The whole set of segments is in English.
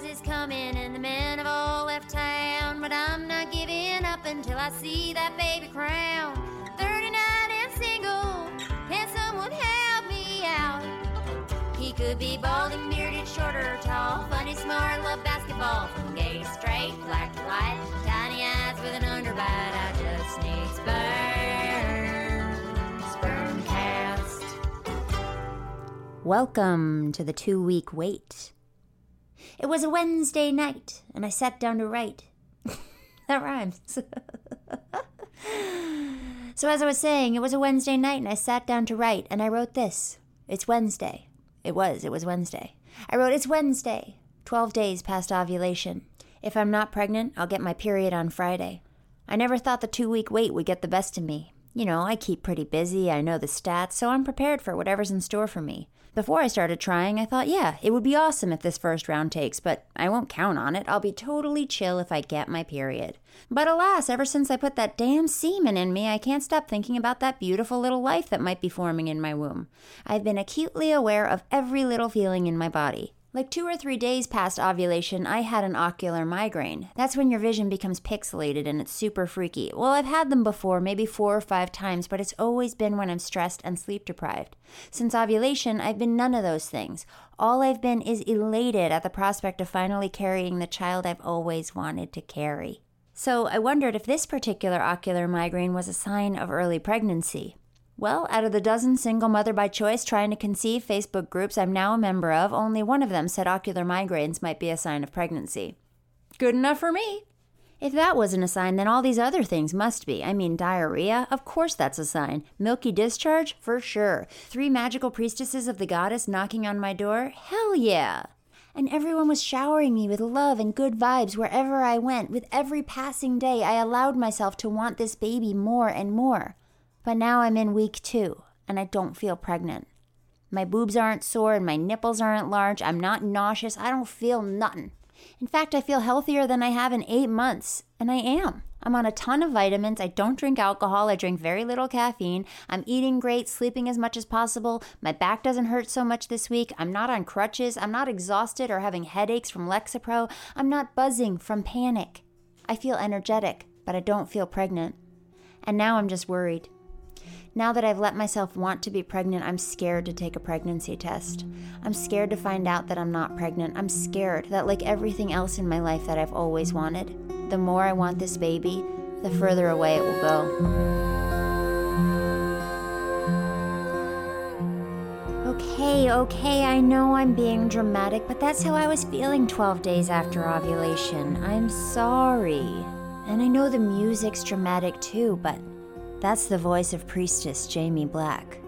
Menopause is coming and the men have all left town. But I'm not giving up until I see that baby crown. 39 and single, can someone help me out? He could be balding, bearded, short or tall. Funny, smart, love basketball. From gay to straight, black to white. Tiny eyes with an underbite. I just need sperm. Sperm cast. Welcome to the two week wait. It was a Wednesday night, and I sat down to write. that rhymes. so, as I was saying, it was a Wednesday night, and I sat down to write, and I wrote this. It's Wednesday. It was, it was Wednesday. I wrote, It's Wednesday, 12 days past ovulation. If I'm not pregnant, I'll get my period on Friday. I never thought the two week wait would get the best of me. You know, I keep pretty busy, I know the stats, so I'm prepared for whatever's in store for me. Before I started trying, I thought, yeah, it would be awesome if this first round takes, but I won't count on it. I'll be totally chill if I get my period. But alas, ever since I put that damn semen in me, I can't stop thinking about that beautiful little life that might be forming in my womb. I've been acutely aware of every little feeling in my body. Like two or three days past ovulation, I had an ocular migraine. That's when your vision becomes pixelated and it's super freaky. Well, I've had them before, maybe four or five times, but it's always been when I'm stressed and sleep deprived. Since ovulation, I've been none of those things. All I've been is elated at the prospect of finally carrying the child I've always wanted to carry. So I wondered if this particular ocular migraine was a sign of early pregnancy. Well, out of the dozen single mother by choice trying to conceive Facebook groups I'm now a member of, only one of them said ocular migraines might be a sign of pregnancy. Good enough for me. If that wasn't a sign, then all these other things must be. I mean, diarrhea? Of course that's a sign. Milky discharge? For sure. Three magical priestesses of the goddess knocking on my door? Hell yeah. And everyone was showering me with love and good vibes wherever I went. With every passing day, I allowed myself to want this baby more and more. But now I'm in week two, and I don't feel pregnant. My boobs aren't sore and my nipples aren't large. I'm not nauseous. I don't feel nothing. In fact, I feel healthier than I have in eight months, and I am. I'm on a ton of vitamins. I don't drink alcohol. I drink very little caffeine. I'm eating great, sleeping as much as possible. My back doesn't hurt so much this week. I'm not on crutches. I'm not exhausted or having headaches from Lexapro. I'm not buzzing from panic. I feel energetic, but I don't feel pregnant. And now I'm just worried. Now that I've let myself want to be pregnant, I'm scared to take a pregnancy test. I'm scared to find out that I'm not pregnant. I'm scared that, like everything else in my life that I've always wanted, the more I want this baby, the further away it will go. Okay, okay, I know I'm being dramatic, but that's how I was feeling 12 days after ovulation. I'm sorry. And I know the music's dramatic too, but that's the voice of priestess Jamie Black.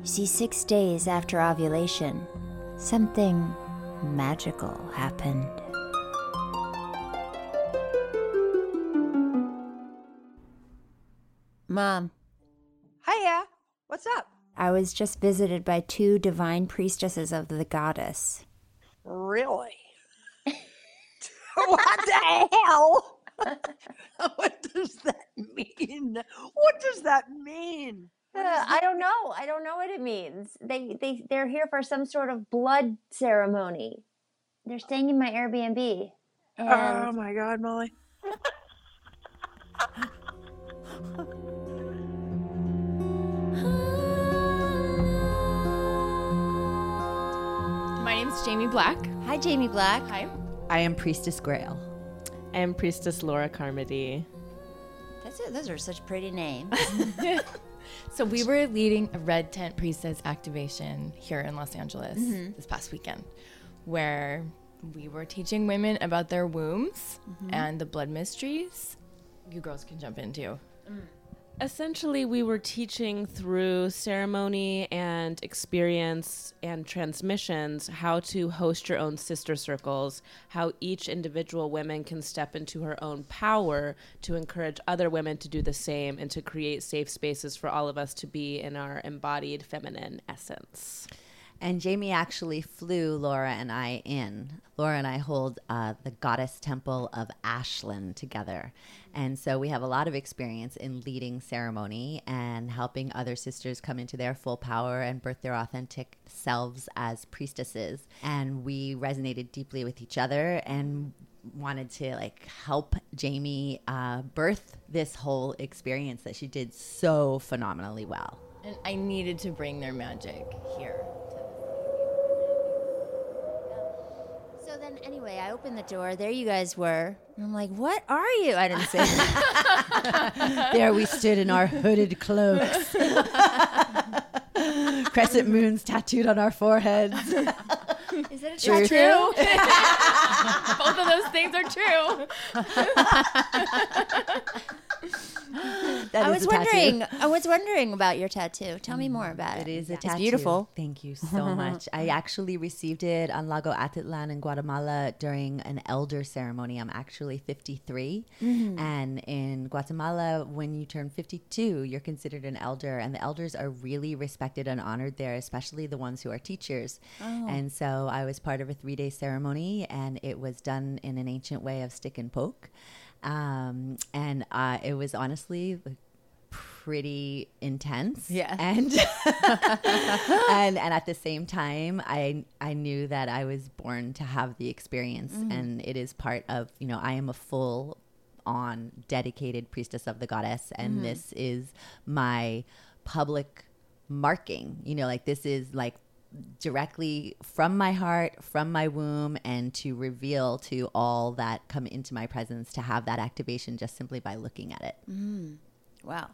You see, six days after ovulation, something magical happened. Mom, Hiya. What's up? I was just visited by two divine priestesses of the goddess. Really? what the hell? what does that mean? What does that mean? What Uh, is I don't know. I don't know what it means. They they they're here for some sort of blood ceremony. They're staying in my Airbnb. And Oh my god, Molly. My name's Jamie Black. hi Jamie Black. Hi. I am Priestess Grail. I am Priestess Laura Carmody. That's it. Those are such pretty names. So we were leading a red tent priestess activation here in Los Angeles Mm-hmm. this past weekend, where we were teaching women about their wombs Mm-hmm. and the blood mysteries. You girls can jump in too. Essentially, we were teaching through ceremony and experience and transmissions how to host your own sister circles, how each individual woman can step into her own power to encourage other women to do the same and to create safe spaces for all of us to be in our embodied feminine essence. And Jamie actually flew Laura and I in. Laura and I hold uh, the Goddess Temple of Ashland together. And so we have a lot of experience in leading ceremony and helping other sisters come into their full power and birth their authentic selves as priestesses. And we resonated deeply with each other and wanted to like help Jamie uh, birth this whole experience that she did so phenomenally well. And I needed to bring their magic here. So then, anyway, I opened the door. There you guys were. And I'm like, what are you? I didn't say that. there we stood in our hooded cloaks. Crescent moons tattooed on our foreheads. Is it a True. tattoo? Both of those things are true. That I is was a wondering. I was wondering about your tattoo. Tell me more about it. It is a It's tattoo. beautiful. Thank you so much. I actually received it on Lago Atitlan in Guatemala during an elder ceremony. I'm actually 53. Mm-hmm. And in Guatemala, when you turn 52, you're considered an elder. And the elders are really respected and honored there, especially the ones who are teachers. Oh. And so I was part of a three day ceremony, and it was done in an ancient way of stick and poke. Um, and uh, it was honestly like, pretty intense. Yeah. And and and at the same time I I knew that I was born to have the experience and it is part of, you know, I am a full on dedicated priestess of the goddess and this is my public marking. You know, like this is like directly from my heart, from my womb, and to reveal to all that come into my presence to have that activation just simply by looking at it. Mm. Wow.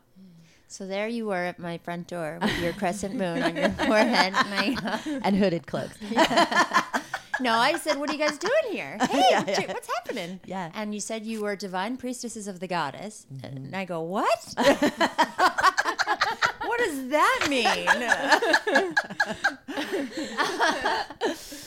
So there you were at my front door with your crescent moon on your forehead. And I, And hooded cloaks. no, I said, "What are you guys doing here? Hey, J- what's happening?" Yeah. And you said you were divine priestesses of the goddess, mm-hmm. and I go, "What? What does that mean?"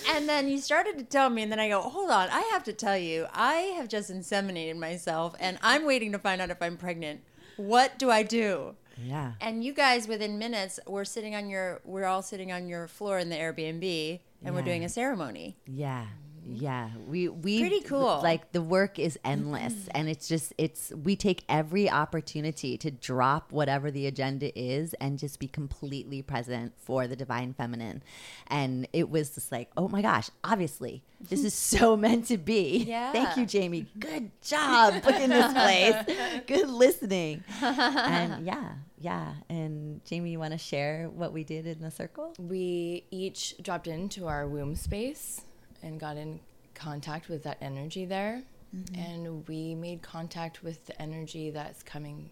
and then you started to tell me, and then I go, "Hold on, I have to tell you, I have just inseminated myself, and I'm waiting to find out if I'm pregnant. What do I do?" Yeah. And you guys, within minutes, we're sitting on your, we're all sitting on your floor in the Airbnb, and we're doing a ceremony. Yeah. Yeah. We we Pretty cool. Like the work is endless mm-hmm. and it's just it's we take every opportunity to drop whatever the agenda is and just be completely present for the divine feminine. And it was just like, "Oh my gosh, obviously. This is so meant to be." Yeah. Thank you, Jamie. Good job booking this place. Good listening. and yeah. Yeah. And Jamie, you want to share what we did in the circle? we each dropped into our womb space and got in contact with that energy there. Mm-hmm. And we made contact with the energy that's coming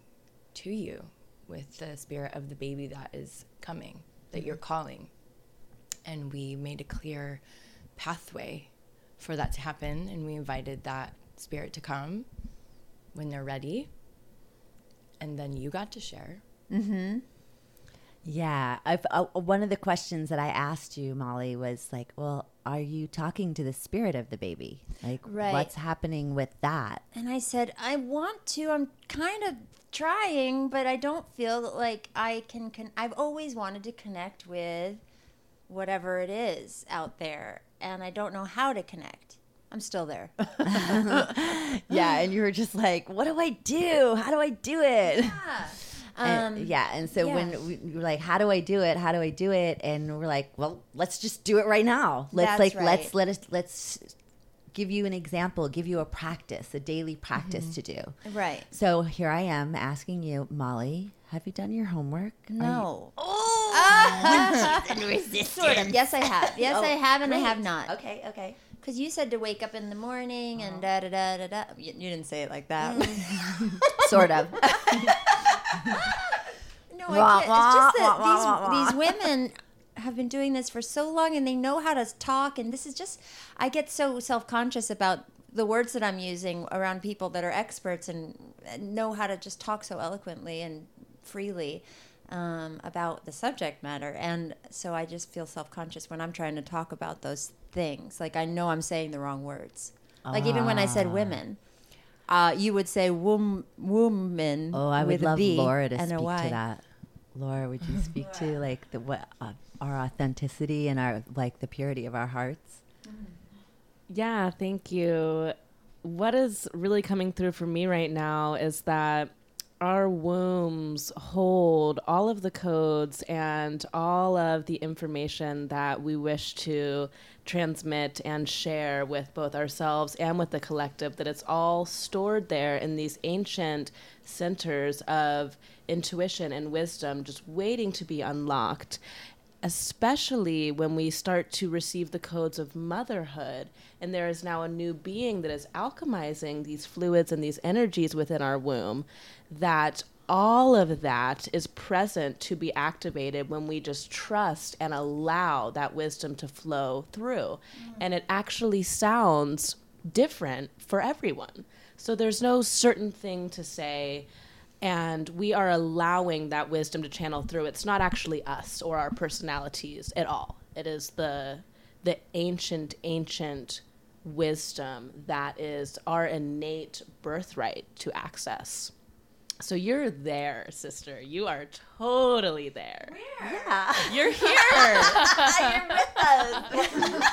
to you, with the spirit of the baby that is coming, that you're mm-hmm. calling. And we made a clear pathway for that to happen. And we invited that spirit to come when they're ready. And then you got to share. Mm-hmm. Yeah, I've, uh, one of the questions that I asked you, Molly, was like, "Well, are you talking to the spirit of the baby? Like, Right. what's happening with that?" And I said, I want to. I'm kind of trying, but I don't feel like I can. Con- I've always wanted to connect with whatever it is out there, and I don't know how to connect. I'm still there. Yeah, and you were just like, "What do I do? How do I do it?" And- Um, yeah, and so yeah. when we, we were like, "How do I do it? How do I do it?" and we're like, "Well, let's just do it right now. Let's That's like right. let's let us let's give you an example, give you a practice, a daily practice to do." right. So here I am asking you, Molly, have you done your homework? Are you- No. Oh, resistance. Sort of. Yes, I have. Yes, I have, and I have not. Okay, okay. Because you said to wake up in the morning and da da da da da. You, you didn't say it like that. Sort of. No, Wah, I can't. It's just wah, wah, wah, that these, these women have been doing this for so long and they know how to talk. And this is just, I get so self conscious about the words that I'm using around people that are experts and and know how to just talk so eloquently and freely um, about the subject matter. And so I just feel self conscious when I'm trying to talk about those things. Like I know I'm saying the wrong words. Like even when I said women, uh, you would say wom- woman. Oh, I would with a love V Laura to and speak Y. to that. Laura, would you speak to like the what uh, our authenticity and our like the purity of our hearts? Yeah, thank you. What is really coming through for me right now is that our wombs hold all of the codes and all of the information that we wish to transmit and share with both ourselves and with the collective, that it's all stored there in these ancient centers of intuition and wisdom, just waiting to be unlocked especially when we start to receive the codes of motherhood and there is now a new being that is alchemizing these fluids and these energies within our womb that all of that is present to be activated when we just trust and allow that wisdom to flow through. Mm. And it actually sounds different for everyone. So there's no certain thing to say and we are allowing that wisdom to channel through. It's not actually us or our personalities at all. It is the the ancient ancient wisdom that is our innate birthright to access. So you're there sister. You are totally there. Yeah. you're here. You're with us.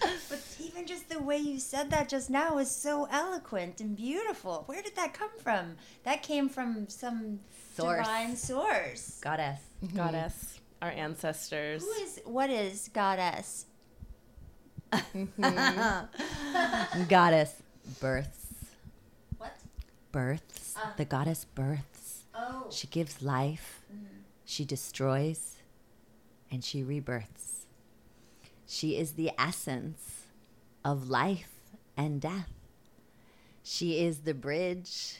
but even just the way you said that just now was so eloquent and beautiful. Where did that come from? That came from some Source. divine source. Goddess, goddess our ancestors Who is what is goddess? Mm-hmm. goddess births, What? births. Uh. the goddess births. Oh. She gives life, mm-hmm. she destroys, and she rebirths. She is the essence of life and death. She is the bridge.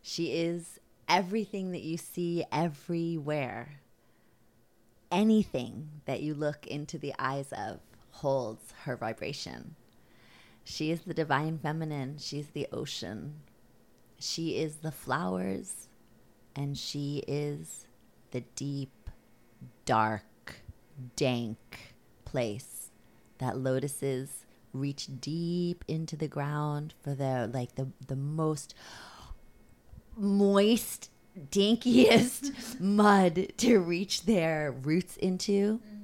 She is everything that you see everywhere. Anything that you look into the eyes of holds her vibration. She is the divine feminine. She's the ocean. She is the flowers. And she is the deep, dark, dank place that lotuses reach deep into the ground for the like the the most moist dinkiest mud to reach their roots into mm-hmm.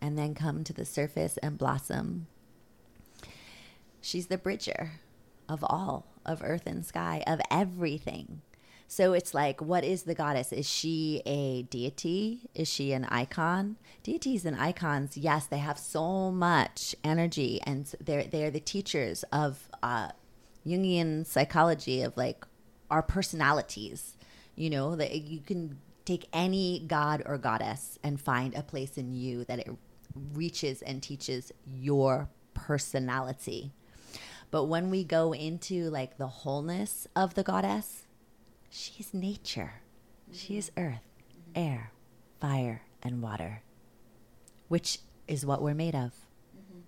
and then come to the surface and blossom. She's the bridger of all of earth and sky of everything so it's like what is the goddess? Is she a deity? Is she an icon? Deities and icons yes they have so much energy and they're they're the teachers of uh jungian psychology of like our personalities. You know that you can take any god or goddess and find a place in you that it reaches and teaches your personality. But when we go into like the wholeness of the goddess she is nature she is mm-hmm. earth mm-hmm. air fire and water which is what we're made of mm-hmm.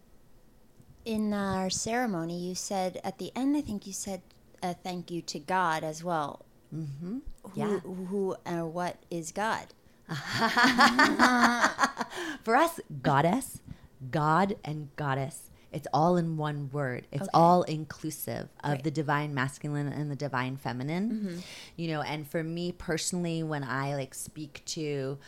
In uh, our ceremony, you said at the end, I think you said a thank you to God as well. Mm-hmm. Who, Yeah. Who or what is God? for us goddess god and goddess it's all in one word. It's all inclusive of the divine masculine and the divine feminine. Mm-hmm. You know and for me personally when i like speak to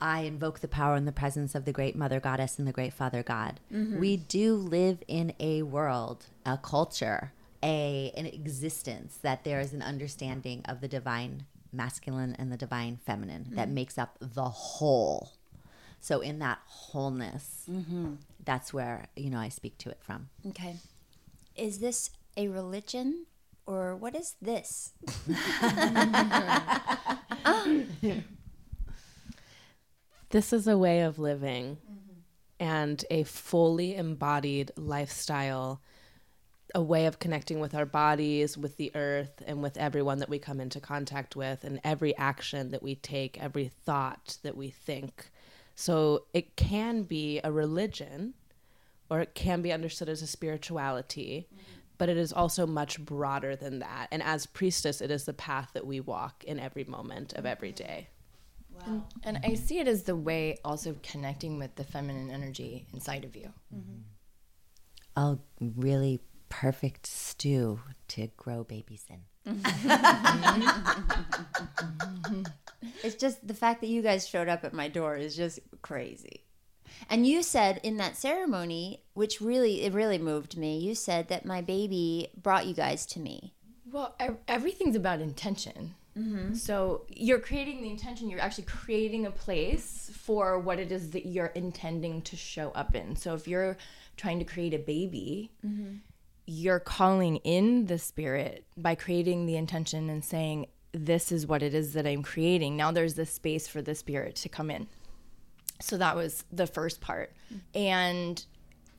I invoke the power and the presence of the great mother goddess and the great father god. Mm-hmm. We do live in a world, a culture, a an existence that there is an understanding of the divine masculine and the divine feminine that mm-hmm. makes up the whole. So in that wholeness, mm-hmm. that's where you know I speak to it from. Okay. Is this a religion or what is this? This is a way of living and a fully embodied lifestyle, a way of connecting with our bodies, with the earth, and with everyone that we come into contact with, and every action that we take, every thought that we think. So it can be a religion or it can be understood as a spirituality, mm-hmm. but it is also much broader than that. And as priestess, it is the path that we walk in every moment of every mm-hmm. day. And, and I see it as the way also connecting with the feminine energy inside of you. Mm-hmm. A really perfect stew to grow babies in. It's just the fact that you guys showed up at my door is just crazy. And you said in that ceremony, which really it really moved me. You said that my baby brought you guys to me. Well, everything's about intention. Mm-hmm. So you're creating the intention, you're actually creating a place for what it is that you're intending to show up in. So if you're trying to create a baby, mm-hmm. you're calling in the spirit by creating the intention and saying, This is what it is that I'm creating. Now there's this space for the spirit to come in. So that was the first part. And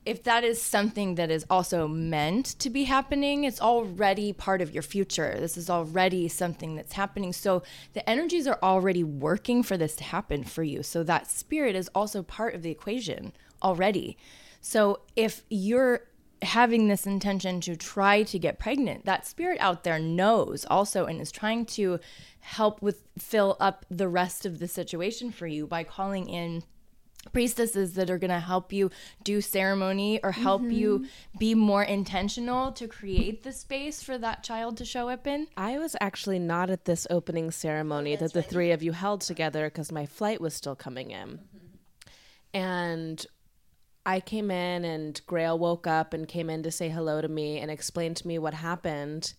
if that is something that is also meant to be happening, it's already part of your future. This is already something that's happening. So the energies are already working for this to happen for you. So that spirit is also part of the equation already. So if you're having this intention to try to get pregnant, that spirit out there knows also and is trying to help with fill up the rest of the situation for you by calling in priestesses that are going to help you do ceremony or help you mm-hmm. be more intentional to create the space for that child to show up in. I was actually not at this opening ceremony that the three of you held together because my flight was still coming in. Mm-hmm. And I came in, and Grail woke up and came in to say hello to me and explained to me what happened.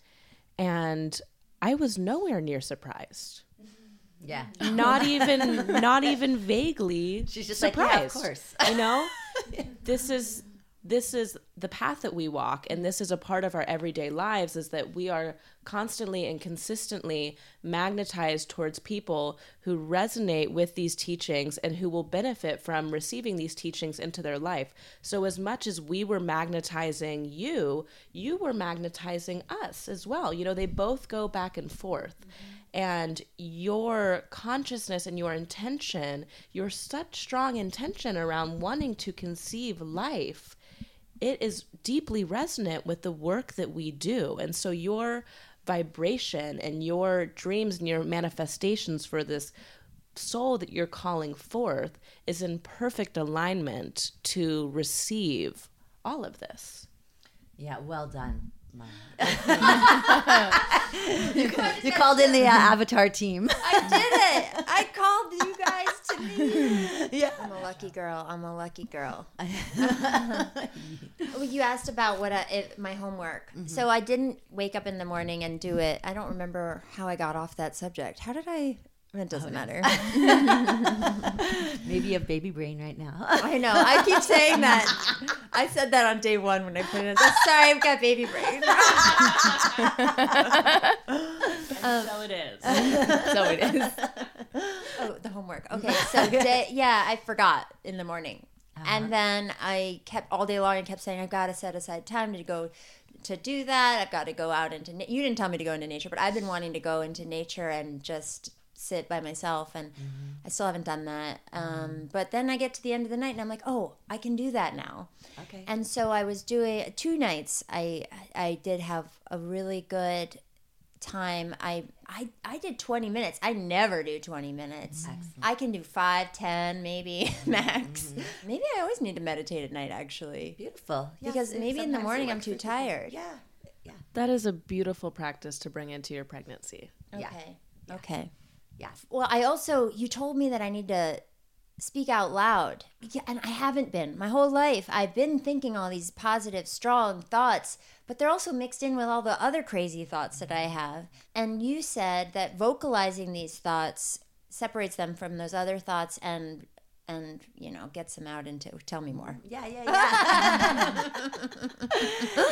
And I was nowhere near surprised. Yeah. Not even, not even vaguely. She's just like, yeah, of course. You know, this is this is the path that we walk and this is a part of our everyday lives is that we are constantly and consistently magnetized towards people who resonate with these teachings and who will benefit from receiving these teachings into their life. So as much as we were magnetizing you you were magnetizing us as well. You know they both go back and forth. And your consciousness and your intention, your such strong intention around wanting to conceive life, it is deeply resonant with the work that we do. And so your vibration and your dreams and your manifestations for this soul that you're calling forth is in perfect alignment to receive all of this. Yeah, well done. Mom. you, you called in the uh, Avatar team. I did it. I called you guys to me. Yeah. I'm a lucky girl. I'm a lucky girl. Well, you asked about what I, if, my homework. So I didn't wake up in the morning and do it. I don't remember how I got off that subject. How did I? It doesn't matter. Maybe you have baby brain right now. I know. I keep saying that. I said that on day one when I put it in. Sorry, I've got baby brain. so it is. So it is. Oh, the homework. Okay, so day, yeah, I forgot in the morning, Uh-huh. and then I kept all day long. I kept saying I've got to set aside time to go to do that. I've got to go out into. na- You didn't tell me to go into nature, but I've been wanting to go into nature and just sit by myself, and Mm-hmm. I still haven't done that. Um, But then I get to the end of the night, and I'm like, oh, I can do that now. Okay. And so I was doing two nights. I I did have a really good time. I I I did 20 minutes. I never do 20 minutes. Excellent. I can do five, ten, maybe max. Maybe I always need to meditate at night actually. Beautiful. Yes, Because maybe in the morning I'm too for people. tired. Yeah. Yeah. That is a beautiful practice to bring into your pregnancy. Okay. Okay. Yeah. Well, I also you told me that I need to speak out loud. Yeah, and I haven't been. My whole life I've been thinking all these positive, strong thoughts, but they're also mixed in with all the other crazy thoughts that I have. And you said that vocalizing these thoughts separates them from those other thoughts and and you know gets them out into tell me more Yeah, yeah, yeah.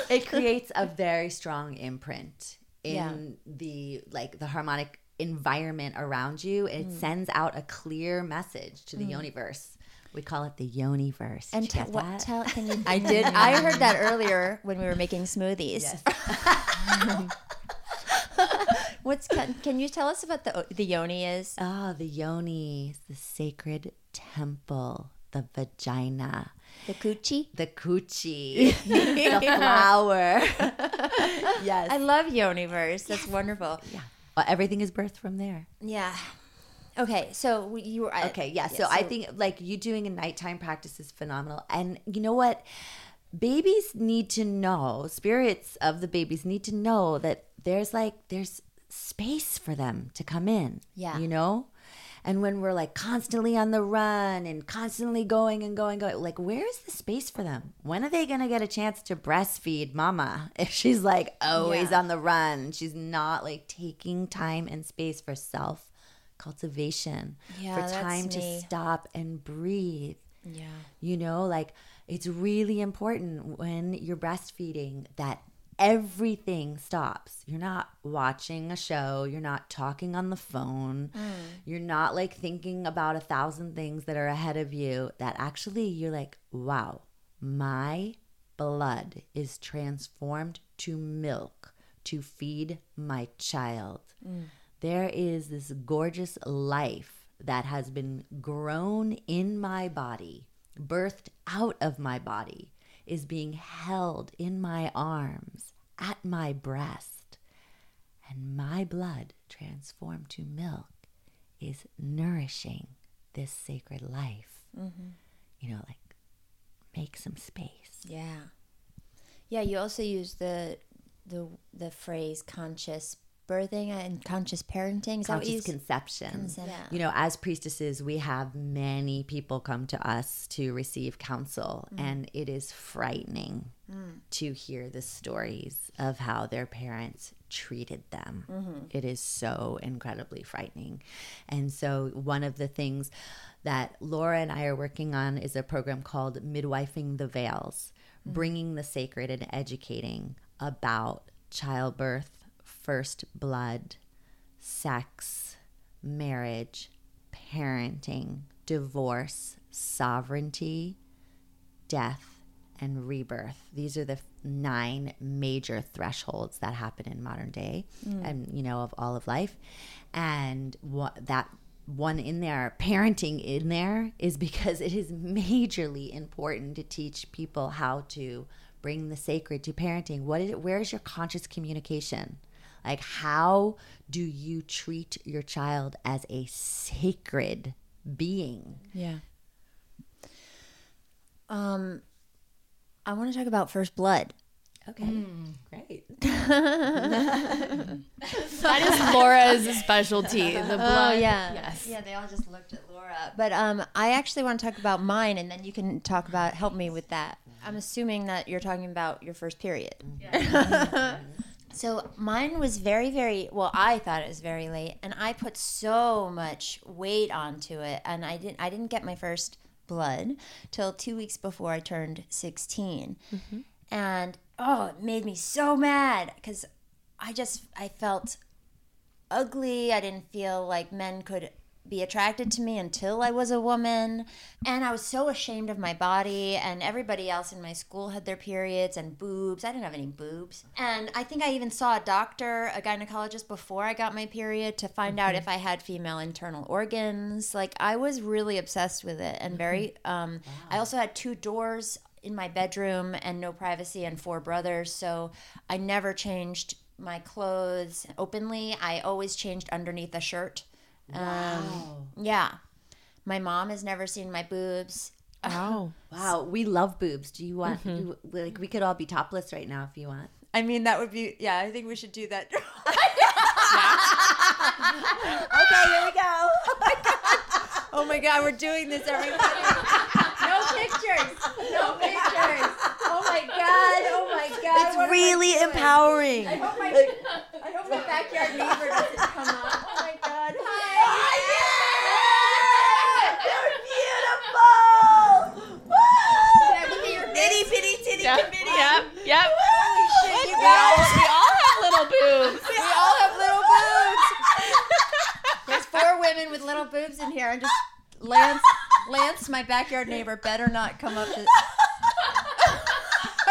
it creates a very strong imprint in Yeah. the like the harmonic environment around you. It Mm. sends out a clear message to the universe. We call it the Yoniverse. and Did tell get what tell can you I did I heard that earlier when we were making smoothies What's can, can you tell us about the the yoni is? Ah, the yoni is the sacred temple the vagina, The coochie. the coochie, the flower. yes. I love Yoniverse. That's wonderful. yeah. Well, everything is birthed from there. Yeah. Okay, so you were I- Okay, yeah. So, I think like you doing a nighttime practice is phenomenal. And you know what? Babies need to know, spirits of the babies need to know that there's like there's space for them to come in. Yeah. You know? And when we're like constantly on the run and constantly going and going, going, like, where is the space for them? When are they going to get a chance to breastfeed mama if she's like always Yeah. on the run? She's not like taking time and space for self cultivation, Yeah, for time to stop and breathe. Yeah. You know, like it's really important when you're breastfeeding that everything stops. You're not watching a show, you're not talking on the phone, mm. you're not like thinking about a thousand things that are ahead of you. That actually you're like, wow, my blood is transformed to milk to feed my child. Mm. There is this gorgeous life that has been grown in my body, birthed out of my body, is being held in my arms, at my breast. And my blood, transformed to milk, is nourishing this sacred life. Mm-hmm. You know, like make some space. Yeah. Yeah, you also use the the the phrase conscious birthing and conscious parenting. Is conscious conception. Yeah. You know, as priestesses, we have many people come to us to receive counsel, mm. and it is frightening mm. to hear the stories of how their parents treated them. Mm-hmm. It is so incredibly frightening. And so, one of the things that Laura and I are working on is a program called Midwifing the Veils, mm-hmm. bringing the sacred and educating about childbirth, first blood, sex, marriage, parenting, divorce, sovereignty, death, and rebirth. These are the nine major thresholds that happen in modern day mm. and, you know, of all of life. And what that one in there, parenting in there, is because it is majorly important to teach people how to bring the sacred to parenting. What is it? Where is your conscious communication? Like, how do you treat your child as a sacred being? Yeah. Um I want to talk about first blood. Okay, great. That is Laura's specialty. The blood. Oh yeah. Yes. Yeah, they all just looked at Laura. But um I actually want to talk about mine and then you can talk about help me with that. I'm assuming that you're talking about your first period. so mine was very very well I thought it was very late and I put so much weight onto it and I didn't I didn't get my first blood till 2 weeks before I turned 16. Mm-hmm. And oh, it made me so mad cuz I just I felt ugly. I didn't feel like men could be attracted to me until I was a woman. And I was so ashamed of my body. And everybody else in my school had their periods and boobs. I didn't have any boobs. And I think I even saw a doctor, a gynecologist, before I got my period to find out if I had female internal organs. Like I was really obsessed with it and very. Um, I also had two doors in my bedroom and no privacy and four brothers. So I never changed my clothes openly. I always changed underneath a shirt. Um, yeah. My mom has never seen my boobs. Wow. Wow, we love boobs. Do you want you, like we could all be topless right now if you want? I mean, that would be, yeah, I think we should do that. Okay, here we go. oh my God, Oh my god, we're doing this, everybody. No pictures. No pictures. Oh my God. Oh my God. It's what really empowering. I hope my, I hope my backyard neighbor doesn't come up. Oh my God. You're beautiful. Woo! Can I look at your Itty bitty titty Yep. committee. Yep. Yep. shit, you We all, guys? we all have little boobs. We all have little boobs. There's four women with little boobs in here, and just Lance, Lance, my backyard neighbor, better not come up to.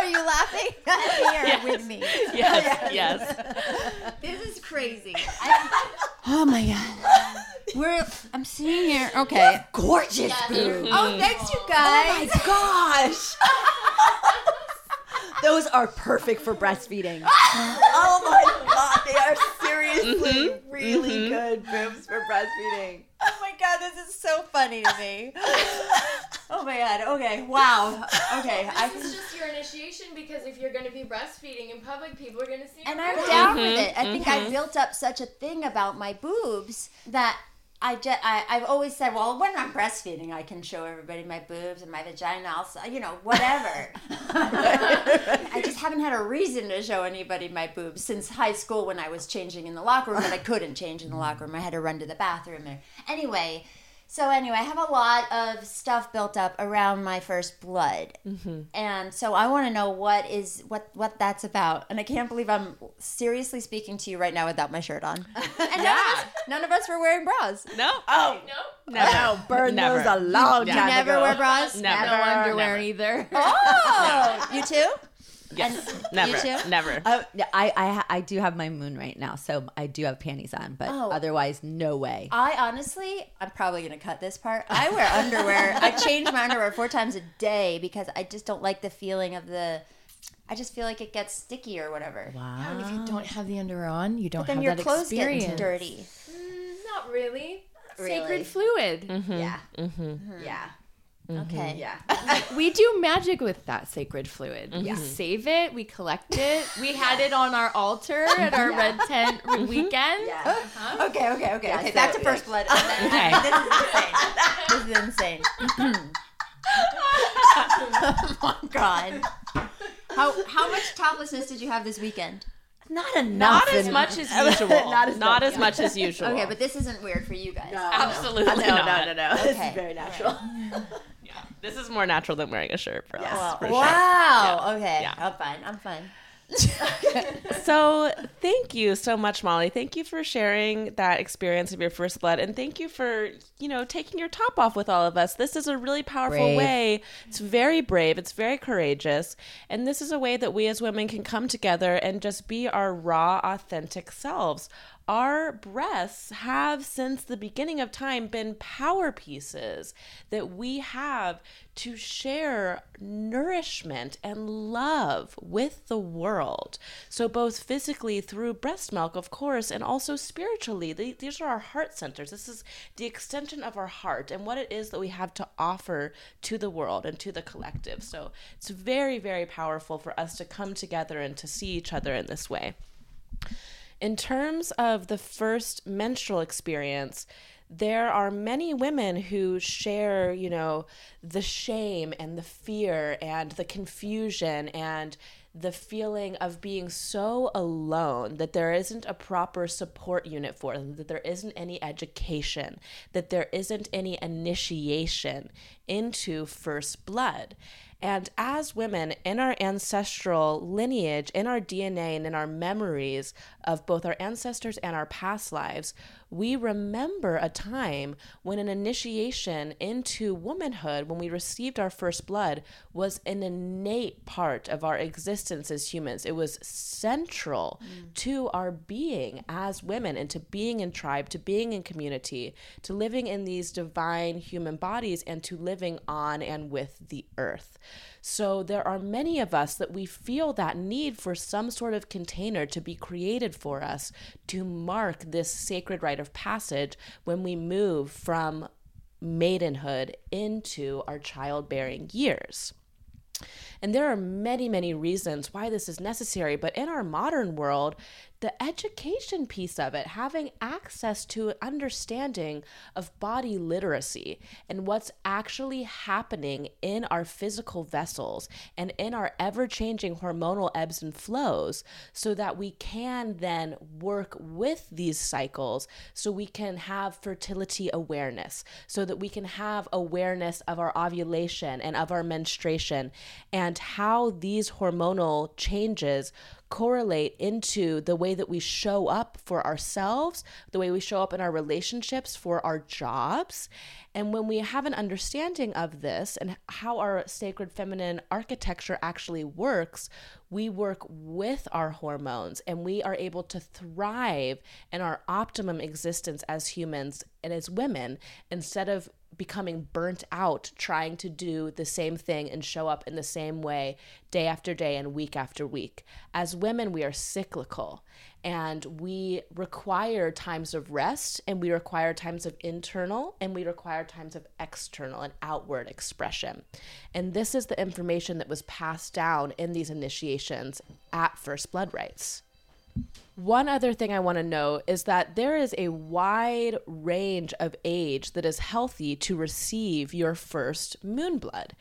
Are you laughing? here with me. Yes. Yes. This is crazy. I- oh my god. We're I'm sitting here. Okay. Gorgeous boobs. Oh, thanks, you guys. Oh my gosh. Those are perfect for breastfeeding. oh my god, they are seriously mm-hmm. really mm-hmm. good boobs for breastfeeding. Oh my god, this is so funny to me. oh my god. Okay. Wow. Okay. I This is just your initiation because if you're going to be breastfeeding in public, people are going to see and your I'm boobs. down with mm-hmm, it. I think I mm-hmm. built up such a thing about my boobs that I just I, I've always said, well, when I'm breastfeeding, I can show everybody my boobs and my vagina. I'll, uh, you know, whatever. I just haven't had a reason to show anybody my boobs since high school when I was changing in the locker room, and I couldn't change in the locker room. I had to run to the bathroom there. Anyway. So anyway, I have a lot of stuff built up around my first blood, mm-hmm. and so I want to know what is what what that's about. And I can't believe I'm seriously speaking to you right now without my shirt on. And none, of us, none of us were wearing bras. No. Oh, No? Never. Oh, no, burn Never. those a long You time You never ago. wear bras. Never. No underwear Never. either. Oh, you too? Yes. And never. you too? Never. Yeah, I, I I do have my moon right now, so I do have panties on, but Oh. otherwise, no way. I honestly, I'm probably gonna cut this part. I wear underwear. I change my underwear four times a day because I just don't like the feeling of the. I just feel like it gets sticky or whatever. Yeah, and if you don't have the underwear on, you don't But then have your that clothes experience. get dirty. Mm, not really. Really? Sacred fluid. Yeah. Mm-hmm. Yeah. Okay. Mm-hmm. Yeah. We do magic with that sacred fluid. We mm-hmm. save it, we collect it. We had it on our altar at our red tent weekend. Uh-huh. Okay. Okay. Okay. okay. so, Back to first blood. Okay. this is insane. This is insane. oh my god. How how much toplessness did you have this weekend? Not enough. Not as in- much as usual. not as, Not as, as much as usual. Okay, but this isn't weird for you guys. No, absolutely No, no, not. no, no. This Okay. is very natural. This is more natural than wearing a shirt for us. for sure. Wow. Okay. Yeah. I'm fine. I'm fine. So, thank you so much, Molly. Thank you for sharing that experience of your first blood, and thank you for you know taking your top off with all of us. This is a really powerful Brave. way. It's very brave. It's very courageous, and this is a way that we as women can come together and just be our raw, authentic selves. Our breasts have, since the beginning of time, been power pieces that we have to share nourishment and love with the world. So, both physically through breast milk, of course, and also spiritually. The- These are our heart centers. This is the extension of our heart and what it is that we have to offer to the world and to the collective. So, it's very, very powerful for us to come together and to see each other in this way. In terms of the first menstrual experience, there are many women who share, you know, the shame and the fear and the confusion and the feeling of being so alone that there isn't a proper support unit for them, that there isn't any education, that there isn't any initiation into first blood. And as women, in our ancestral lineage, in our DNA, and in our memories of both our ancestors and our past lives, we remember a time when an initiation into womanhood, when we received our first blood, was an innate part of our existence as humans. It was central mm. to our being as women and to being in tribe, to being in community, to living in these divine human bodies, and to living on and with the earth. So there are many of us that we feel that need for some sort of container to be created for us to mark this sacred rite of passage when we move from maidenhood into our childbearing years. And there are many, many reasons why this is necessary. But in our modern world, the education piece of it, having access to understanding of body literacy and what's actually happening in our physical vessels and in our ever changing hormonal ebbs and flows, so that we can then work with these cycles so we can have fertility awareness, so that we can have awareness of our ovulation and of our menstruation and how these hormonal changes correlate into the way that we show up for ourselves, the way we show up in our relationships, for our jobs. And when we have an understanding of this and how our sacred feminine architecture actually works, we work with our hormones and we are able to thrive in our optimum existence as humans and as women instead of becoming burnt out trying to do the same thing and show up in the same way day after day and week after week. As women, we are cyclical and we require times of rest and we require times of internal and we require times of external and outward expression. And this is the information that was passed down in these initiations at First Blood Rites. One other thing I want to note is that there is a wide range of age that is healthy to receive your first moon blood.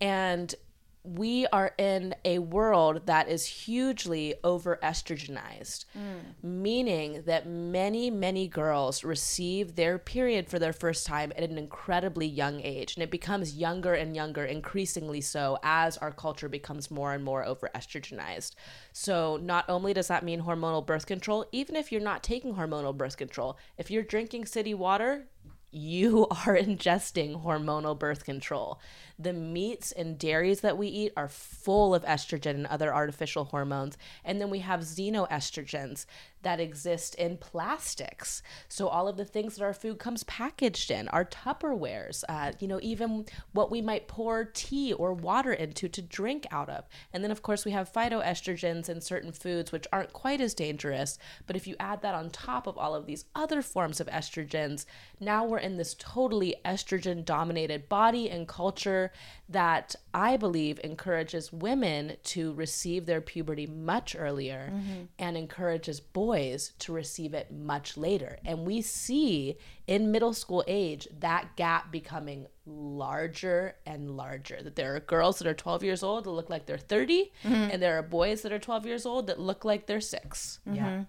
And we are in a world that is hugely over estrogenized, mm. meaning that many, many girls receive their period for their first time at an incredibly young age. And it becomes younger and younger, increasingly so, as our culture becomes more and more over estrogenized. So, not only does that mean hormonal birth control, even if you're not taking hormonal birth control, if you're drinking city water, you are ingesting hormonal birth control. The meats and dairies that we eat are full of estrogen and other artificial hormones. And then we have xenoestrogens that exist in plastics. So all of the things that our food comes packaged in, our Tupperwares, uh, you know, even what we might pour tea or water into to drink out of. And then of course we have phytoestrogens in certain foods which aren't quite as dangerous. But if you add that on top of all of these other forms of estrogens, now we're in this totally estrogen dominated body and culture that I believe encourages women to receive their puberty much earlier mm-hmm. and encourages boys to receive it much later. And we see in middle school age that gap becoming larger and larger. That there are girls that are 12 years old that look like they're 30, mm-hmm. and there are boys that are 12 years old that look like they're 6. Mm-hmm. Yeah.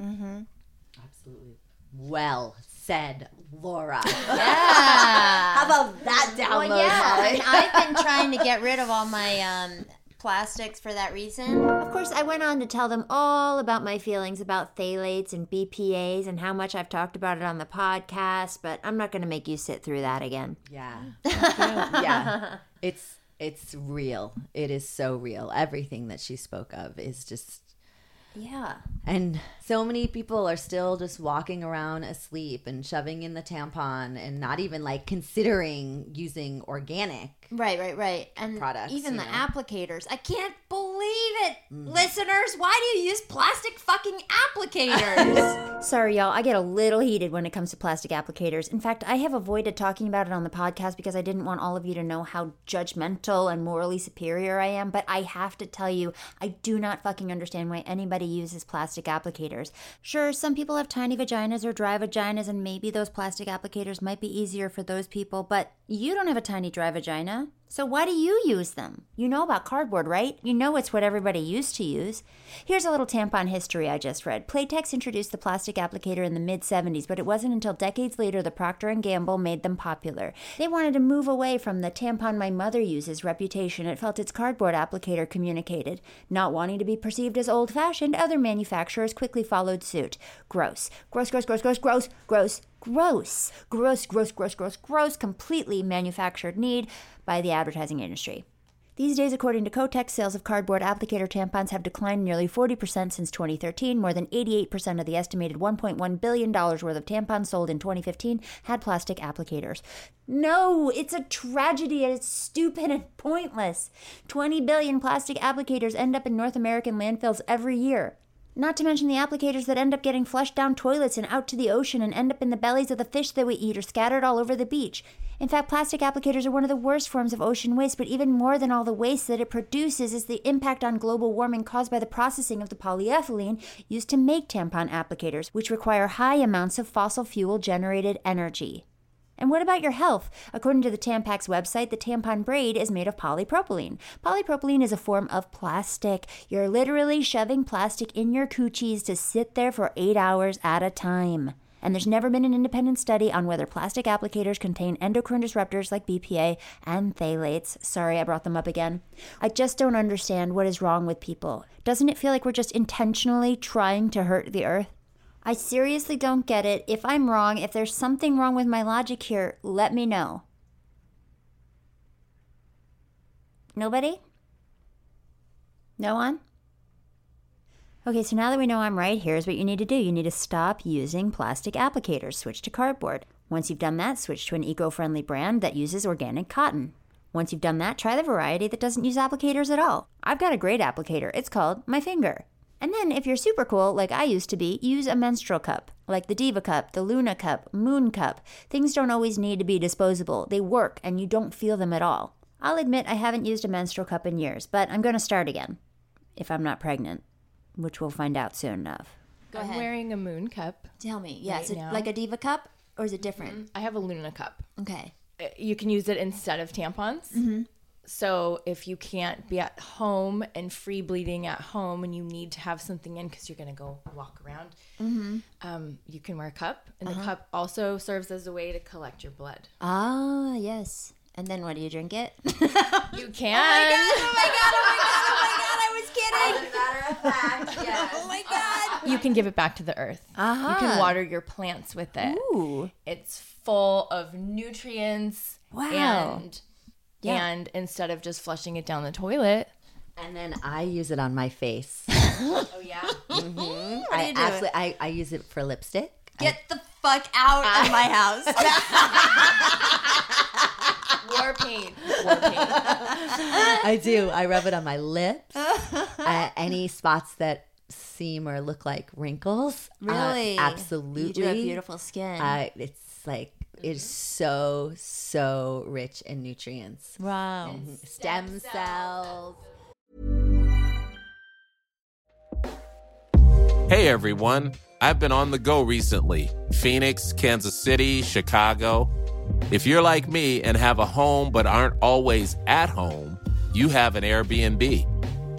Mm-hmm. Absolutely. Well said, Laura. Yeah. How about that download, well, yeah. Molly? I've been trying to get rid of all my um, plastics for that reason. Of course, I went on to tell them all about my feelings about phthalates and BPAs and how much I've talked about it on the podcast, but I'm not going to make you sit through that again. Yeah. yeah. It's it's real. It is so real. Everything that she spoke of is just yeah. And so many people are still just walking around asleep and shoving in the tampon and not even like considering using organic. Right, right, right. And products, even the know? applicators. I can't believe it. Mm. Listeners, why do you use plastic fucking applicators? Sorry, y'all. I get a little heated when it comes to plastic applicators. In fact, I have avoided talking about it on the podcast because I didn't want all of you to know how judgmental and morally superior I am. But I have to tell you, I do not fucking understand why anybody uses plastic applicators. Sure, some people have tiny vaginas or dry vaginas, and maybe those plastic applicators might be easier for those people, but you don't have a tiny dry vagina. So why do you use them? You know about cardboard, right? You know it's what everybody used to use. Here's a little tampon history I just read. Playtex introduced the plastic applicator in the mid 70s, but it wasn't until decades later the Procter & Gamble made them popular. They wanted to move away from the tampon my mother uses reputation it felt its cardboard applicator communicated. Not wanting to be perceived as old-fashioned, other manufacturers quickly followed suit. Gross. Gross, gross, gross, gross, gross, gross, gross, gross, gross, gross, gross, gross, completely manufactured need by the advertising industry. These days, according to Kotex, sales of cardboard applicator tampons have declined nearly 40% since 2013. More than 88% of the estimated $1.1 billion worth of tampons sold in 2015 had plastic applicators. No, it's a tragedy and it's stupid and pointless. 20 billion plastic applicators end up in North American landfills every year. Not to mention the applicators that end up getting flushed down toilets and out to the ocean and end up in the bellies of the fish that we eat or scattered all over the beach. In fact, plastic applicators are one of the worst forms of ocean waste, but even more than all the waste that it produces is the impact on global warming caused by the processing of the polyethylene used to make tampon applicators, which require high amounts of fossil fuel generated energy. And what about your health? According to the Tampax website, the tampon braid is made of polypropylene. Polypropylene is a form of plastic. You're literally shoving plastic in your coochies to sit there for eight hours at a time. And there's never been an independent study on whether plastic applicators contain endocrine disruptors like BPA and phthalates. Sorry, I brought them up again. I just don't understand what is wrong with people. Doesn't it feel like we're just intentionally trying to hurt the earth? I seriously don't get it. If I'm wrong, if there's something wrong with my logic here, let me know. Nobody? No one? Okay, so now that we know I'm right, here's what you need to do. You need to stop using plastic applicators, switch to cardboard. Once you've done that, switch to an eco friendly brand that uses organic cotton. Once you've done that, try the variety that doesn't use applicators at all. I've got a great applicator. It's called My Finger. And then, if you're super cool, like I used to be, use a menstrual cup, like the Diva Cup, the Luna Cup, Moon Cup. Things don't always need to be disposable, they work and you don't feel them at all. I'll admit I haven't used a menstrual cup in years, but I'm going to start again. If I'm not pregnant, which we'll find out soon enough. Go I'm wearing a moon cup. Tell me, yeah, Right is it now? like a Diva Cup or is it different? I have a Luna cup. Okay. Uh, You can use it instead of tampons. So if you can't be at home and free bleeding at home and you need to have something in because you're going to go walk around, um, you can wear a cup. And the cup also serves as a way to collect your blood. Ah, yes. And then what do you drink it? You can. Oh my God. Oh my God. Oh my God. Oh my god! I was kidding. As a matter of fact, yes. oh my god. You can give it back to the earth. Uh-huh. You can water your plants with it. Ooh. It's full of nutrients. Wow. And and instead of just flushing it down the toilet, And then I use it on my face. oh yeah, I absolutely, I, I use it for lipstick. I- Get the fuck out of my house. war paint, war paint. I do. I rub it on my lips. uh, any spots that seem or look like wrinkles. uh, Really? absolutely. You do have beautiful skin. Uh, it's like it's so so rich in nutrients. wow. Stem cells. Hey everyone, I've been on the go recently Phoenix, Kansas City, Chicago. If you're like me and have a home but aren't always at home, you have an Airbnb.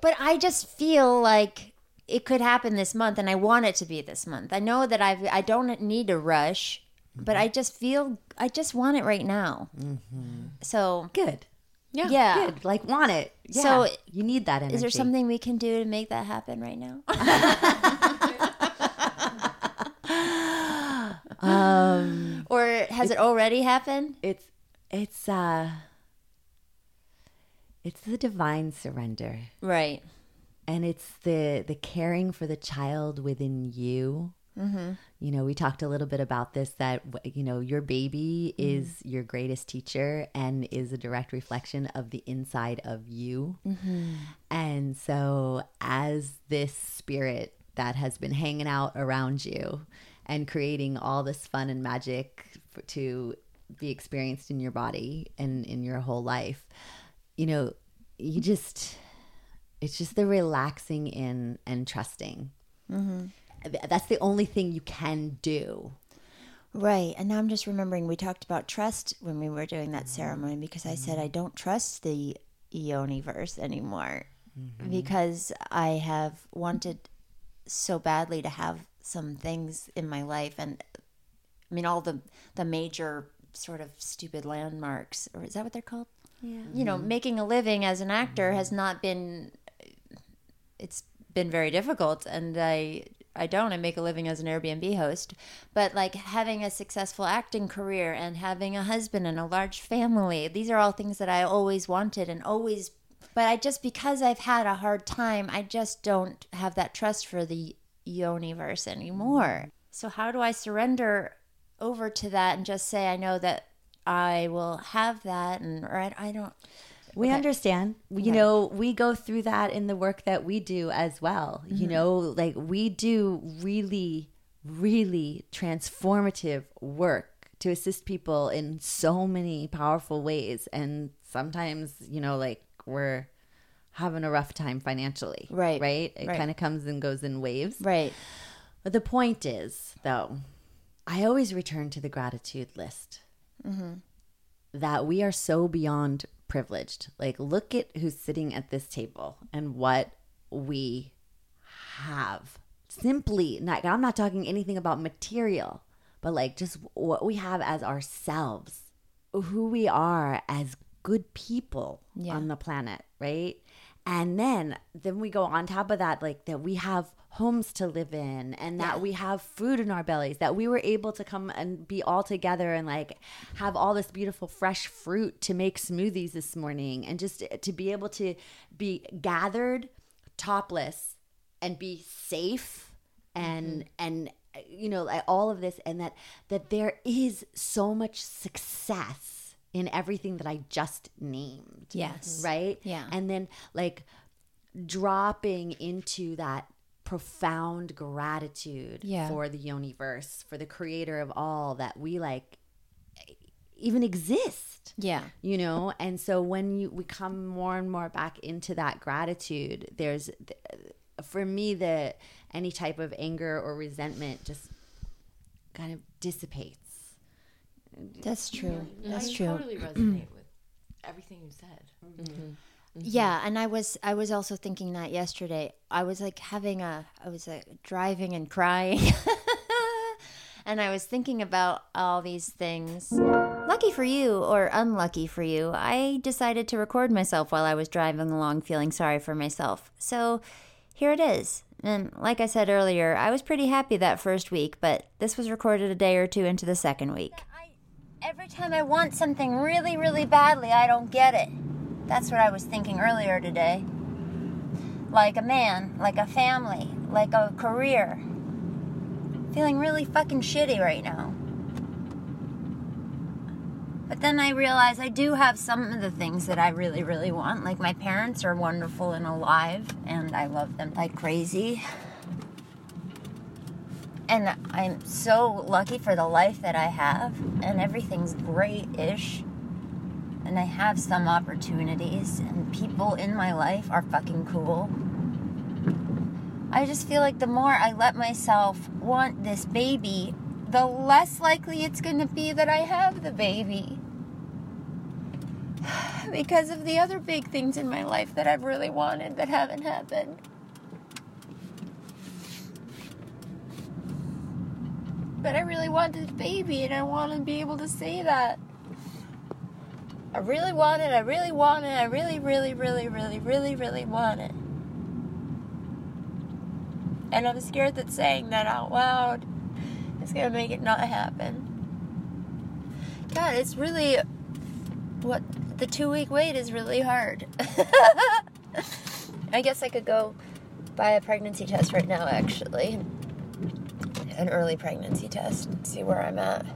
But I just feel like it could happen this month, and I want it to be this month. I know that I've I don't need to rush, but I just feel I just want it right now. So, Good. yeah, yeah. Good. Like want it. Yeah. So, you need that energy. Is there something we can do to make that happen right now? Um, or has it already happened? it's it's uh, it's the divine surrender. Right. and it's the the caring for the child within you. Mm-hmm. You know we talked a little bit about this that you know your baby mm-hmm. is your greatest teacher and is a direct reflection of the inside of you. Mm-hmm. And so as this spirit that has been hanging out around you and creating all this fun and magic to be experienced in your body and in your whole life you know you just it's just the relaxing in and trusting. Mm-hmm. Th- That's the only thing you can do. Right. And now I'm just remembering we talked about trust when we were doing that mm-hmm. ceremony because I said mm-hmm. I don't trust the Ioni verse anymore because I have wanted so badly to have some things in my life and I mean all the the major sort of stupid landmarks or is that what they're called? Yeah. You know, mm-hmm. making a living as an actor mm-hmm. has not been it's been very difficult and I I don't. I make a living as an Airbnb host. But like having a successful acting career and having a husband and a large family these are all things that I always wanted and always but I just because I've had a hard time I just don't have that trust for the universe anymore. Mm-hmm. So how do I surrender over to that and just say I know that I will have that and or I, I don't We understand. You know, we go through that in the work that we do as well. You mm-hmm. know, like we do really, really transformative work to assist people in so many powerful ways. And sometimes, you know, like we're having a rough time financially. Right. Right. It Right. kind of comes and goes in waves. Right. But the point is, though, I always return to the gratitude list Mm-hmm. that we are so beyond privileged. Like, look at who's sitting at this table and what we have. Simply, not, I'm not talking anything about material, but like just what we have as ourselves, who we are as good people Yeah. on the planet, right? And then then we go on top of that like that we have homes to live in and that we have food in our bellies that we were able to come and be all together and like have all this beautiful fresh fruit to make smoothies this morning and just to be able to be gathered topless and be safe and mm-hmm. and you know like all of this and that that there is so much success in everything that I just named Yes. right Yeah. and then like dropping into that profound gratitude Yeah. for the universe for the creator of all that we like even exist Yeah. you know and so when you we come more and more back into that gratitude there's for me the any type of anger or resentment just kind of dissipates That's true. That's I true. totally resonate with everything you said. Mm-hmm. Mm-hmm. Mm-hmm. Yeah, and I was I was also thinking that yesterday. I was like having a I was like driving and crying. and I was thinking about all these things. Lucky for you or unlucky for you, I decided to record myself while I was driving along feeling sorry for myself. So, here it is. And like I said earlier, I was pretty happy that first week, but this was recorded a day or two into the second week. Every time I want something really, really badly, I don't get it. That's what I was thinking earlier today. Like a man, like a family, like a career. Feeling really fucking shitty right now. But then I realize I do have some of the things that I really, really want. Like my parents are wonderful and alive, and I love them like crazy. And I'm so lucky for the life that I have, and everything's great ish. And I have some opportunities, and people in my life are fucking cool. I just feel like the more I let myself want this baby, the less likely it's gonna be that I have the baby. Because of the other big things in my life that I've really wanted that haven't happened. But I really want this baby, and I want to be able to say that. I really want it, I really want it, I really, really, really, really, really, really want it. And I'm scared that saying that out loud is gonna make it not happen. God, it's really what the two week wait is really hard. I guess I could go buy a pregnancy test right now, actually. An early pregnancy test and see where I'm at.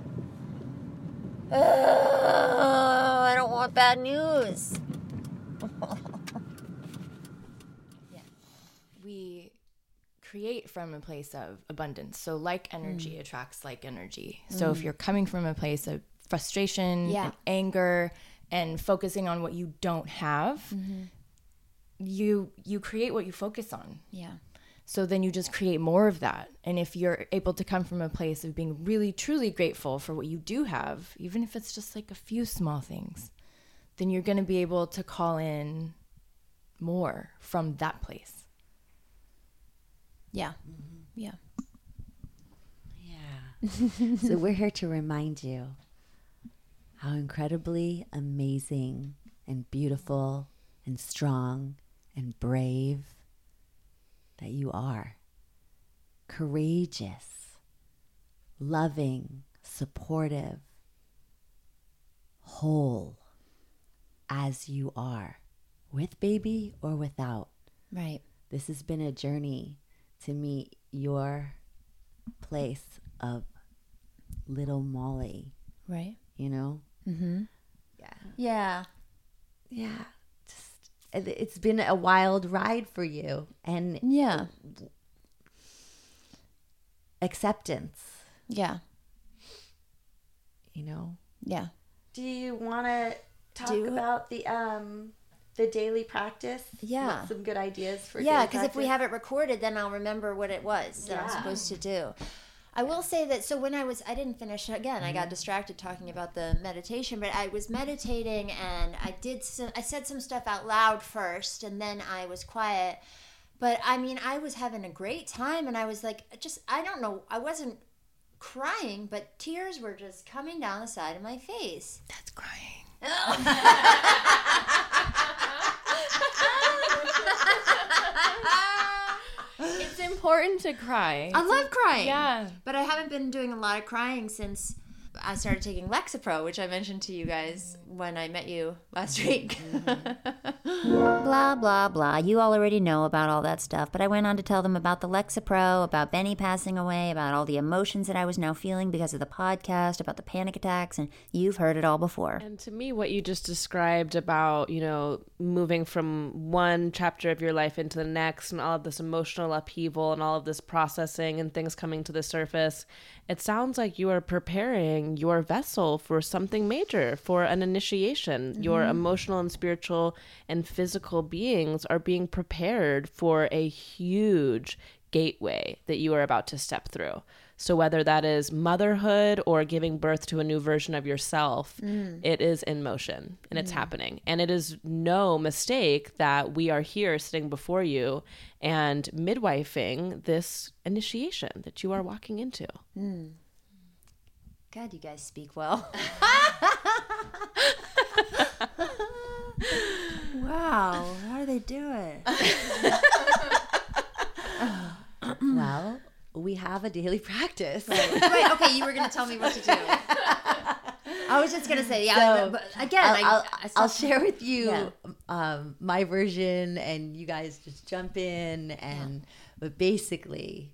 Oh, I don't want bad news. yeah. we create from a place of abundance. So, like energy mm. attracts like energy. So, if mm. you're coming from a place of frustration Yeah. and anger and focusing on what you don't have, mm-hmm. you you create what you focus on. Yeah. So then you just create more of that. And if you're able to come from a place of being really truly grateful for what you do have, even if it's just like a few small things, then you're going to be able to call in more from that place. Yeah. Mm-hmm. Yeah. Yeah. so we're here to remind you how incredibly amazing and beautiful and strong and brave that you are. Courageous, loving, supportive, whole as you are, with baby or without. Right. This has been a journey to meet your place of little Molly, Right. you know? Mm-hmm. Yeah. Yeah. It- it's been a wild ride for you and Yeah. acceptance, Yeah. you know. Yeah. Do you want to talk Do- about the um the daily practice? Yeah. Some good ideas for Yeah, because if we have it recorded, then I'll remember what it was that I'm supposed to do. I will say that so when I was I didn't finish again. I got mm-hmm. distracted talking about the meditation, but I was meditating and I did some, I said some stuff out loud first and then I was quiet. But I mean, I was having a great time and I was like just I don't know, I wasn't crying, but tears were just coming down the side of my face. That's crying. important to cry. I love crying. Yeah. But I haven't been doing a lot of crying since I started taking Lexapro, which I mentioned to you guys when I met you last mm-hmm. week. Mm-hmm. blah, blah, blah. You all already know about all that stuff, but I went on to tell them about the Lexapro, about Benny passing away, about all the emotions that I was now feeling because of the podcast, about the panic attacks, and you've heard it all before. And to me, what you just described about, you know, moving from one chapter of your life into the next and all of this emotional upheaval and all of this processing and things coming to the surface, it sounds like you are preparing your vessel for something major, for an initiation. Your mm-hmm. emotional and spiritual and physical beings are being prepared for a huge gateway that you are about to step through. So, whether that is motherhood or giving birth to a new version of yourself, mm. it is in motion and it's mm. happening. And it is no mistake that we are here sitting before you and midwifing this initiation that you are walking into. Mm. God, you guys speak well. wow, how do they do it? Well, we have a daily practice. Wait, okay, you were going to tell me what to do. I was just going to say, yeah, So, but again, I'll, I, I'll, I I'll share with you Yeah. um, my version, and you guys just jump in. And but basically,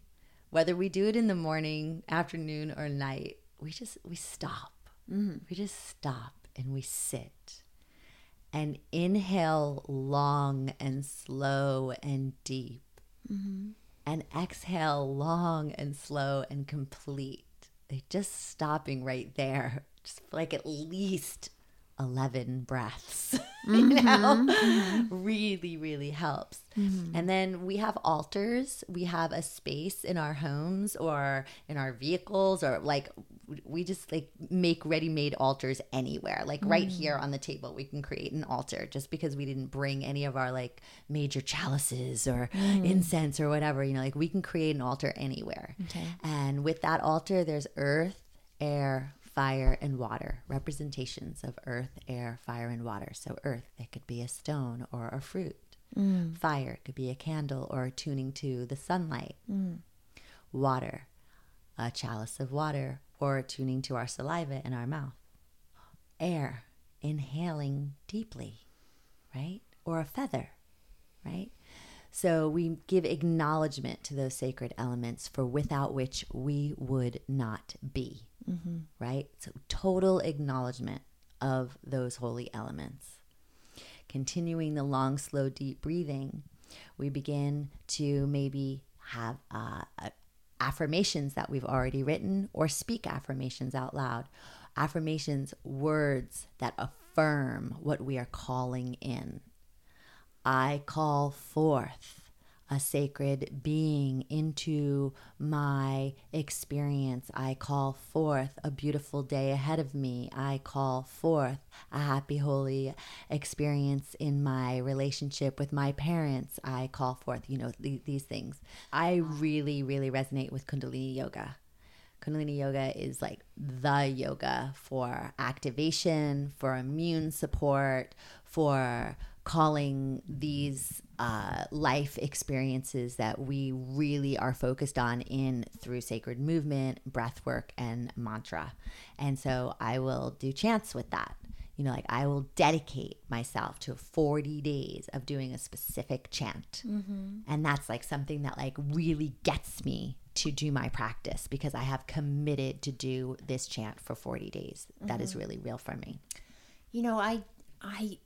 whether we do it in the morning, afternoon, or night, we just we stop. We just stop and we sit and inhale long and slow and deep, and exhale long and slow and complete. Like just stopping right there, just like at least 11 breaths, you mm-hmm, know, mm-hmm. really, really helps. Mm-hmm. And then we have altars. We have a space in our homes or in our vehicles, or like we just like make ready made altars anywhere. Like right mm. here on the table, we can create an altar just because we didn't bring any of our like major chalices or mm. incense or whatever, you know, like we can create an altar anywhere. And with that altar, there's earth, air, fire, and water, representations of earth, air, fire, and water. So, earth, it could be a stone or a fruit. Mm. Fire, it could be a candle or tuning to the sunlight. Mm. Water, a chalice of water or tuning to our saliva in our mouth. Air, inhaling deeply, right? Or a feather, right? So we give acknowledgement to those sacred elements for without which we would not be, right? So total acknowledgement of those holy elements. Continuing the long, slow, deep breathing, we begin to maybe have uh, affirmations that we've already written or speak affirmations out loud. Affirmations, words that affirm what we are calling in. I call forth a sacred being into my experience. I call forth a beautiful day ahead of me. I call forth a happy, holy experience in my relationship with my parents. I call forth, you know, th- these things. I really, really resonate with Kundalini Yoga. Kundalini Yoga is like the yoga for activation, for immune support, for calling these uh, life experiences that we really are focused on in through sacred movement, breath work, and mantra. And so I will do chants with that. You know, like I will dedicate myself to 40 days of doing a specific chant. And that's like something that like really gets me to do my practice because I have committed to do this chant for 40 days. That is really real for me. You know, I, I,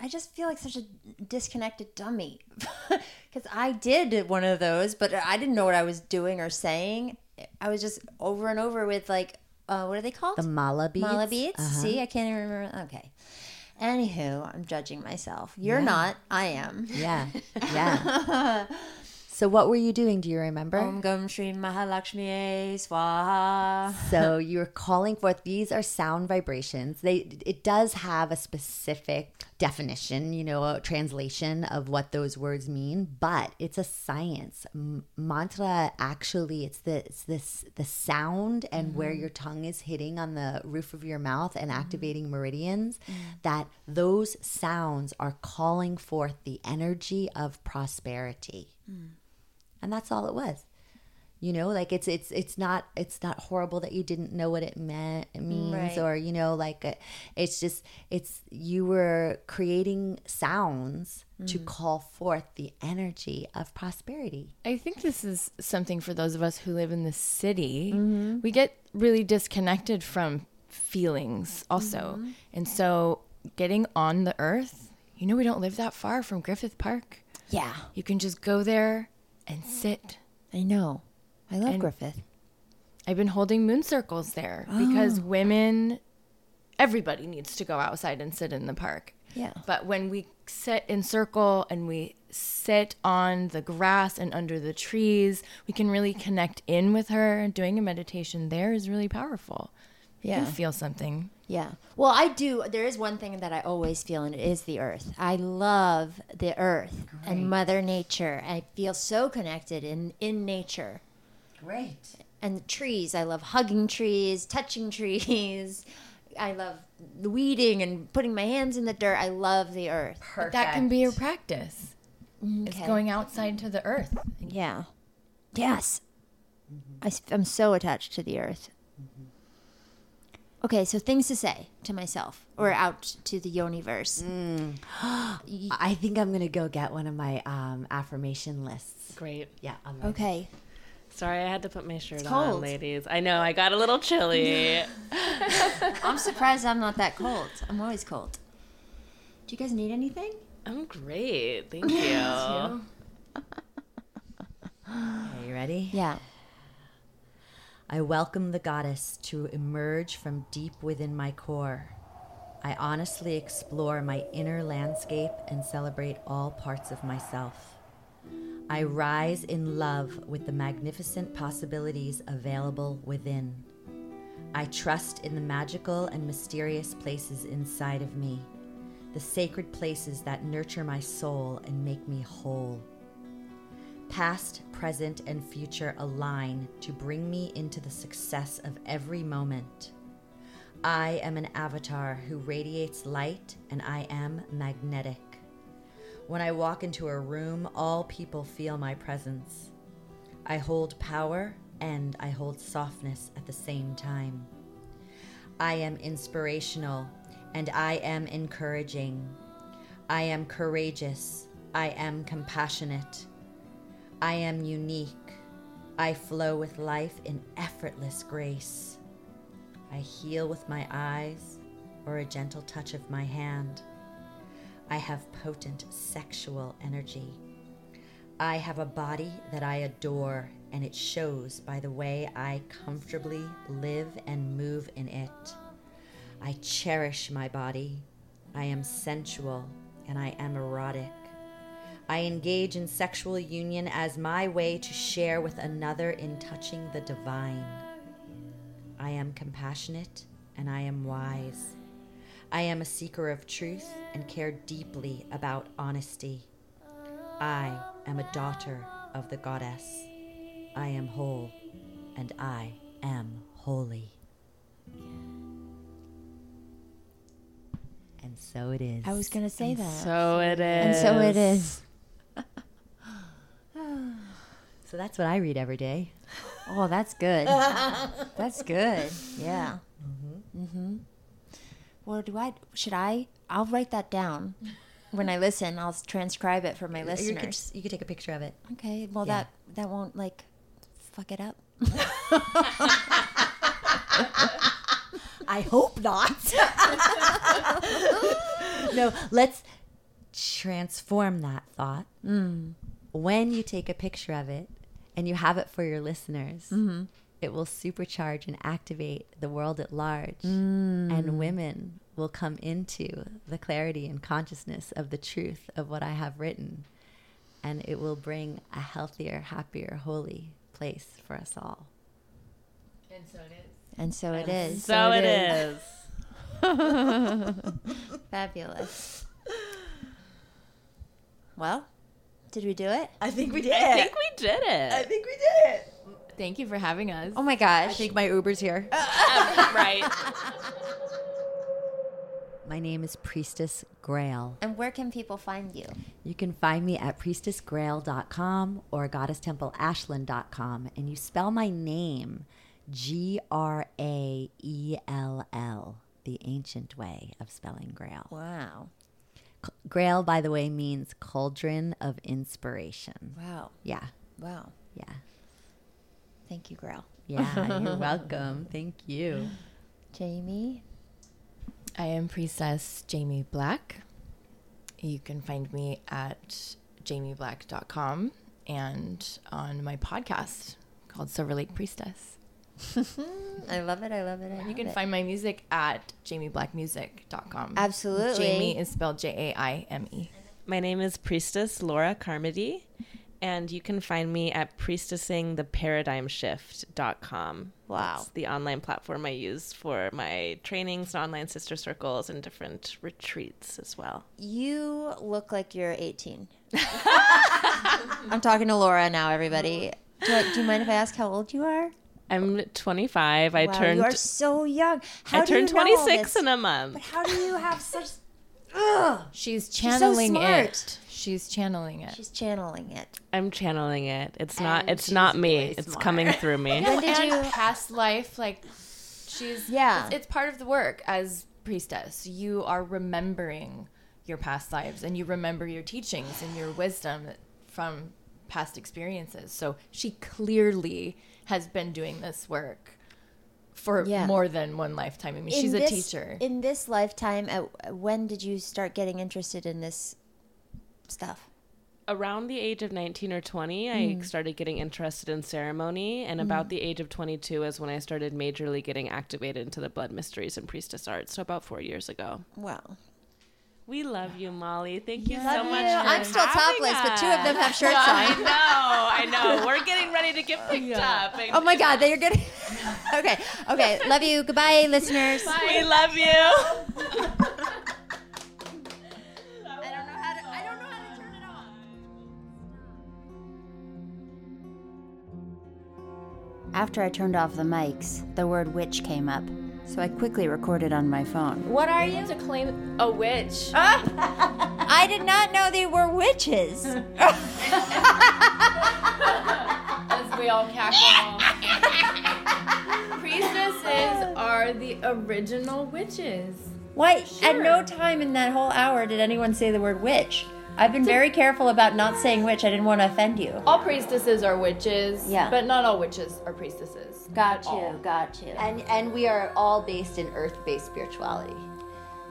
I just feel like such a disconnected dummy because I did one of those, but I didn't know what I was doing or saying. I was just over and over with like, uh, what are they called? The mala beads. Mala beads. Uh-huh. See, I can't even remember. Okay. Anywho, I'm judging myself. You're not. I am. Yeah, yeah. so what were you doing? Do you remember? Om Gam Shri Mahalakshmi Swaha. so you're calling forth these are sound vibrations they it does have a specific definition you know a translation of what those words mean but it's a science. M- mantra actually it's the it's this the sound and where mm-hmm. your tongue is hitting on the roof of your mouth and mm-hmm. activating meridians mm. that those sounds are calling forth the energy of prosperity. Mm. And that's all it was you know like it's it's it's not it's not horrible that you didn't know what it meant it means Right. or you know like uh, it's just it's you were creating sounds to mm. call forth the energy of prosperity I think this is something for those of us who live in the city. Mm-hmm. We get really disconnected from feelings also. Mm-hmm. And so getting on the earth, you know, we don't live that far from Griffith Park. Yeah, You can just go there and sit. I know. I love And- Griffith. I've been holding moon circles there because oh. women, everybody needs to go outside and sit in the park. Yeah. But when we sit in circle and we sit on the grass and under the trees, we can really connect in with her. Doing a meditation there is really powerful. Yeah. can feel something. Yeah. Well, I do. There is one thing that I always feel, and it is the earth. I love the earth and Mother Nature. I feel so connected in, in nature. Great And the trees. I love hugging trees, touching trees. I love weeding and putting my hands in the dirt. I love the earth. But that can be your practice. It's going outside to the earth. Yeah. Yes. I, am so attached to the earth. Okay, so things to say to myself or out to the universe. i think i'm gonna go get one of my um, affirmation lists Great. yeah I'm ready. Sorry, I had to put my shirt It's on, cold. ladies. I know I got a little chilly. I'm surprised I'm not that cold. I'm always cold. Do you guys need anything? I'm great. Thank you. are you ready Yeah. I welcome the goddess to emerge from deep within my core. I honestly explore my inner landscape and celebrate all parts of myself. I rise in love with the magnificent possibilities available within. I trust in the magical and mysterious places inside of me, the sacred places that nurture my soul and make me whole. Past, present, and future align to bring me into the success of every moment. I am an avatar who radiates light, and I am magnetic. When I walk into a room, all people feel my presence. I hold power and I hold softness at the same time. I am inspirational and I am encouraging. I am courageous. I am compassionate. I am unique. I flow with life in effortless grace. I heal with my eyes or a gentle touch of my hand. I have potent sexual energy. I have a body that I adore, and it shows by the way I comfortably live and move in it. I cherish my body. I am sensual and I am erotic. I engage in sexual union as my way to share with another in touching the divine. I am compassionate and I am wise. I am a seeker of truth and care deeply about honesty. I am a daughter of the goddess. I am whole and I am holy. And so it is. I was going to say that. So it is. and so it is. So that's what I read every day. Oh, that's good. that's good. Yeah. Mm-hmm. Well, do I? Should I? I'll write that down. When I listen, I'll transcribe it for my You listeners. could, you could take a picture of it. Okay. Well, Yeah. that that won't like fuck it up. I hope not. no, let's transform that thought. Mm. When you take a picture of it and you have it for your listeners, mm-hmm. It will supercharge and activate the world at large. And mm. women will come into the clarity and consciousness of the truth of what I have written. And it will bring a healthier, happier, holy place for us all. And so it is. And so it is. So it is. Fabulous. Well, did we do it? I think we did. I think we did it. I think we did it. Thank you for having us. Oh my gosh. I think my Uber's here. right. My name is Priestess Graell. and where can people find you? You can find me at priestessgraell.com or goddesstempleashland.com. And you spell my name G R A E L L, the ancient way of spelling Grail. Wow. C- Grail, by the way, means cauldron of inspiration. Wow. Yeah, Wow. yeah, Thank you, Graell. yeah. You're welcome. Thank you. Jaime? I am Priestess Jaime Black. You can find me at jaimeblack.com and on my podcast called Silver Lake Priestess. I love it. I love it. I love You can it. find my music at jaimeblackmusic.com. Absolutely. Jaime is spelled J A I M E. My name is Priestess Laura Carmody, and you can find me at priestessingtheparadigmshift.com. Wow. It's the online platform I use for my trainings, online sister circles, and different retreats as well. You look like you're 18. I'm talking to Laura now, everybody. Do, I- do you mind if I ask how old you are? I'm 25. I wow, turned you are so young. How I do you turned know all 26 this? in a month. But how do you have such? Ugh. She's so channeling smart. it. She's channeling it. She's channeling it. I'm channeling it. It's not it's not me. really It's coming through me. When did and you? past life like she's Yeah. it's, it's part of the work as priestess you are remembering your past lives and you remember your teachings and your wisdom from past experiences so she clearly has been doing this work for Yeah. more than one lifetime i mean she's in a teacher In this lifetime, at, when did you start getting interested in this stuff? Around the age of 19 or 20, I hmm. started getting interested in ceremony, and hmm. about the age of 22 is when I started majorly getting activated into the blood mysteries and priestess art. So about 4 years ago. Wow. We love you, Molly. Thank you Love so much. you. I'm still topless, but two of them have shirts on. I know, I know. We're getting ready to get picked up. and Oh my God, they're getting. okay, okay. Love you. Goodbye, listeners. We love you. After I turned off the mics, the word witch came up, so I quickly recorded on my phone. What are you? to claim a witch I did not know they were witches. as we all cackle priestesses are the original witches Why? At no time in that whole hour did anyone say the word witch. I've been very careful about not saying witch. I didn't want to offend you. all priestesses are witches Yeah. but not all witches are priestesses Got you. Got you. And and we are all based in earth-based spirituality.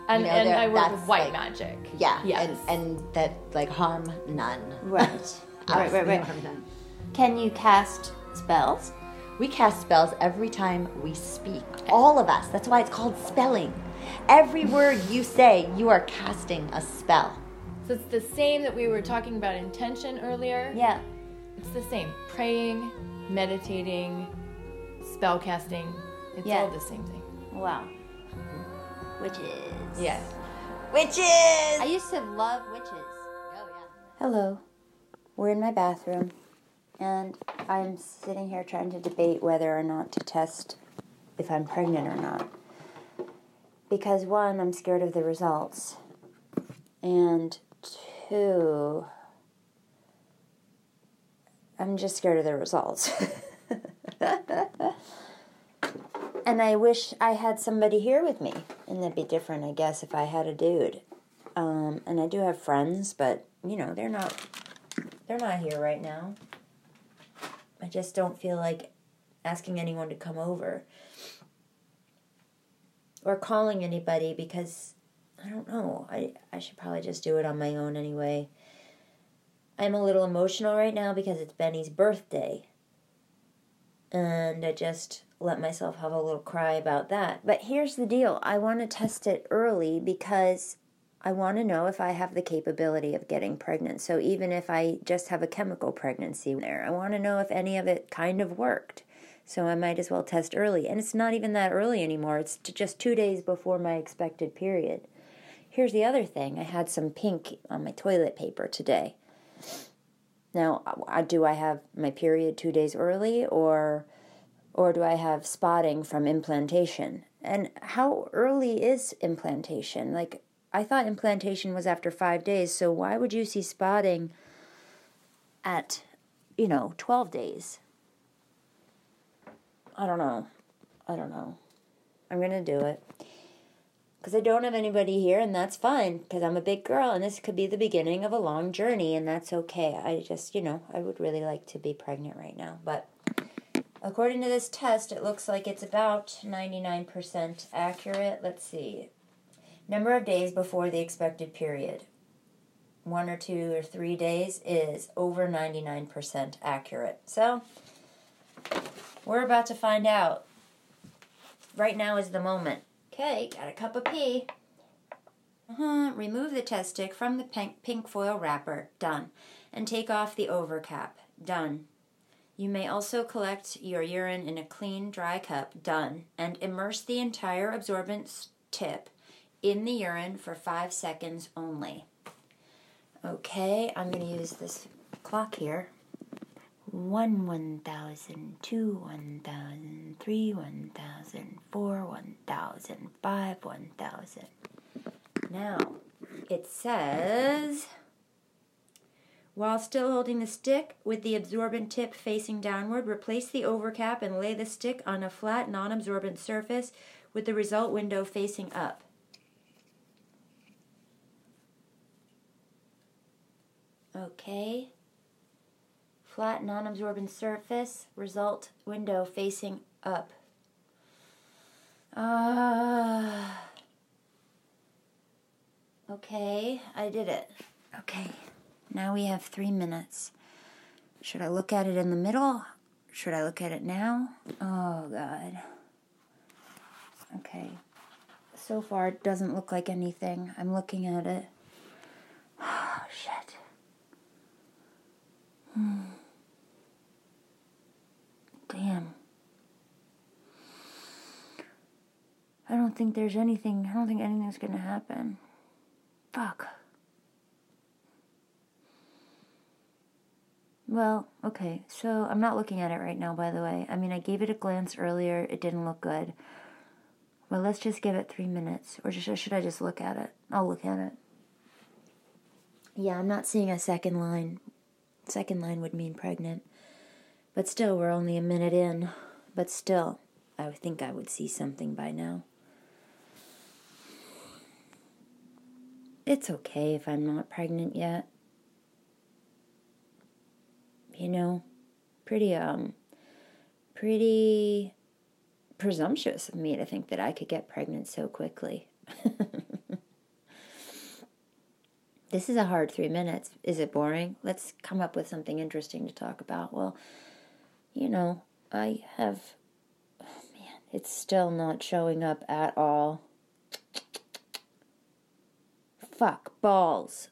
and, You know, and I work with white like- magic. Yeah, Yes. and and that like harm none. Right. right, right, right. Harm none. Can you cast spells? We cast spells every time we speak. All of us. That's why it's called spelling. Every word you say, you are casting a spell. So it's the same that we were talking about intention earlier. Yeah. It's the same. Praying, meditating, spell casting. It's Yeah. all the same thing. Wow. Witches. Yes. Witches! I used to love witches. Oh, yeah. Hello. We're in my bathroom, and I'm sitting here trying to debate whether or not to test if I'm pregnant or not. Because, one, I'm scared of the results, and two, I'm just scared of the results. and I wish I had somebody here with me, and that'd be different, I guess, if I had a dude. Um, and I do have friends, but you know they're not they're not here right now. I just don't feel like asking anyone to come over or calling anybody because I don't know. I, I should probably just do it on my own anyway. I'm a little emotional right now because it's Benny's birthday. And I just let myself have a little cry about that. But here's the deal I want to test it early because I want to know if I have the capability of getting pregnant. So even if I just have a chemical pregnancy there, I want to know if any of it kind of worked. So I might as well test early. And it's not even that early anymore, it's just two days before my expected period. Here's the other thing I had some pink on my toilet paper today. Now, uh, do I have my period two days early or or do I have spotting from implantation? And how early is implantation? Like, I thought implantation was after five days, so why would you see spotting at, you know, 12 days? I don't know. I don't know. I'm going to do it. Because I don't have anybody here, and that's fine, because I'm a big girl, and this could be the beginning of a long journey, and that's okay. I just, you know, I would really like to be pregnant right now. But according to this test, it looks like it's about 99% accurate. Let's see. Number of days before the expected period. One or two or three days is over 99% accurate. So, we're about to find out. Right now is the moment. Okay, got a cup of pee. Uh-huh. Remove the test stick from the pink, pink foil wrapper. Done. And take off the overcap. Done. You may also collect your urine in a clean, dry cup. Done. And immerse the entire absorbent tip in the urine for five seconds only. Okay, I'm going to use this clock here. One one thousand, two one thousand, three one thousand, four one thousand, five one thousand. Now, it says while still holding the stick with the absorbent tip facing downward, replace the overcap and lay the stick on a flat, non absorbent surface with the result window facing up. Okay. Flat, non absorbent surface, result window facing up. Uh, okay, I did it. Okay, now we have three minutes. Should I look at it in the middle? Should I look at it now? Oh, God. Okay. So far, it doesn't look like anything. I'm looking at it. Oh, shit. Hmm. Damn. I don't think there's anything, I don't think anything's gonna happen. Fuck. Well, okay, so I'm not looking at it right now, by the way. I mean, I gave it a glance earlier, it didn't look good. Well, let's just give it three minutes. Or just, should I just look at it? I'll look at it. Yeah, I'm not seeing a second line. Second line would mean pregnant. But still, we're only a minute in. But still, I think I would see something by now. It's okay if I'm not pregnant yet. You know, pretty, um, pretty presumptuous of me to think that I could get pregnant so quickly. this is a hard three minutes. Is it boring? Let's come up with something interesting to talk about. Well, you know, I have. Oh man, it's still not showing up at all. Fuck, balls.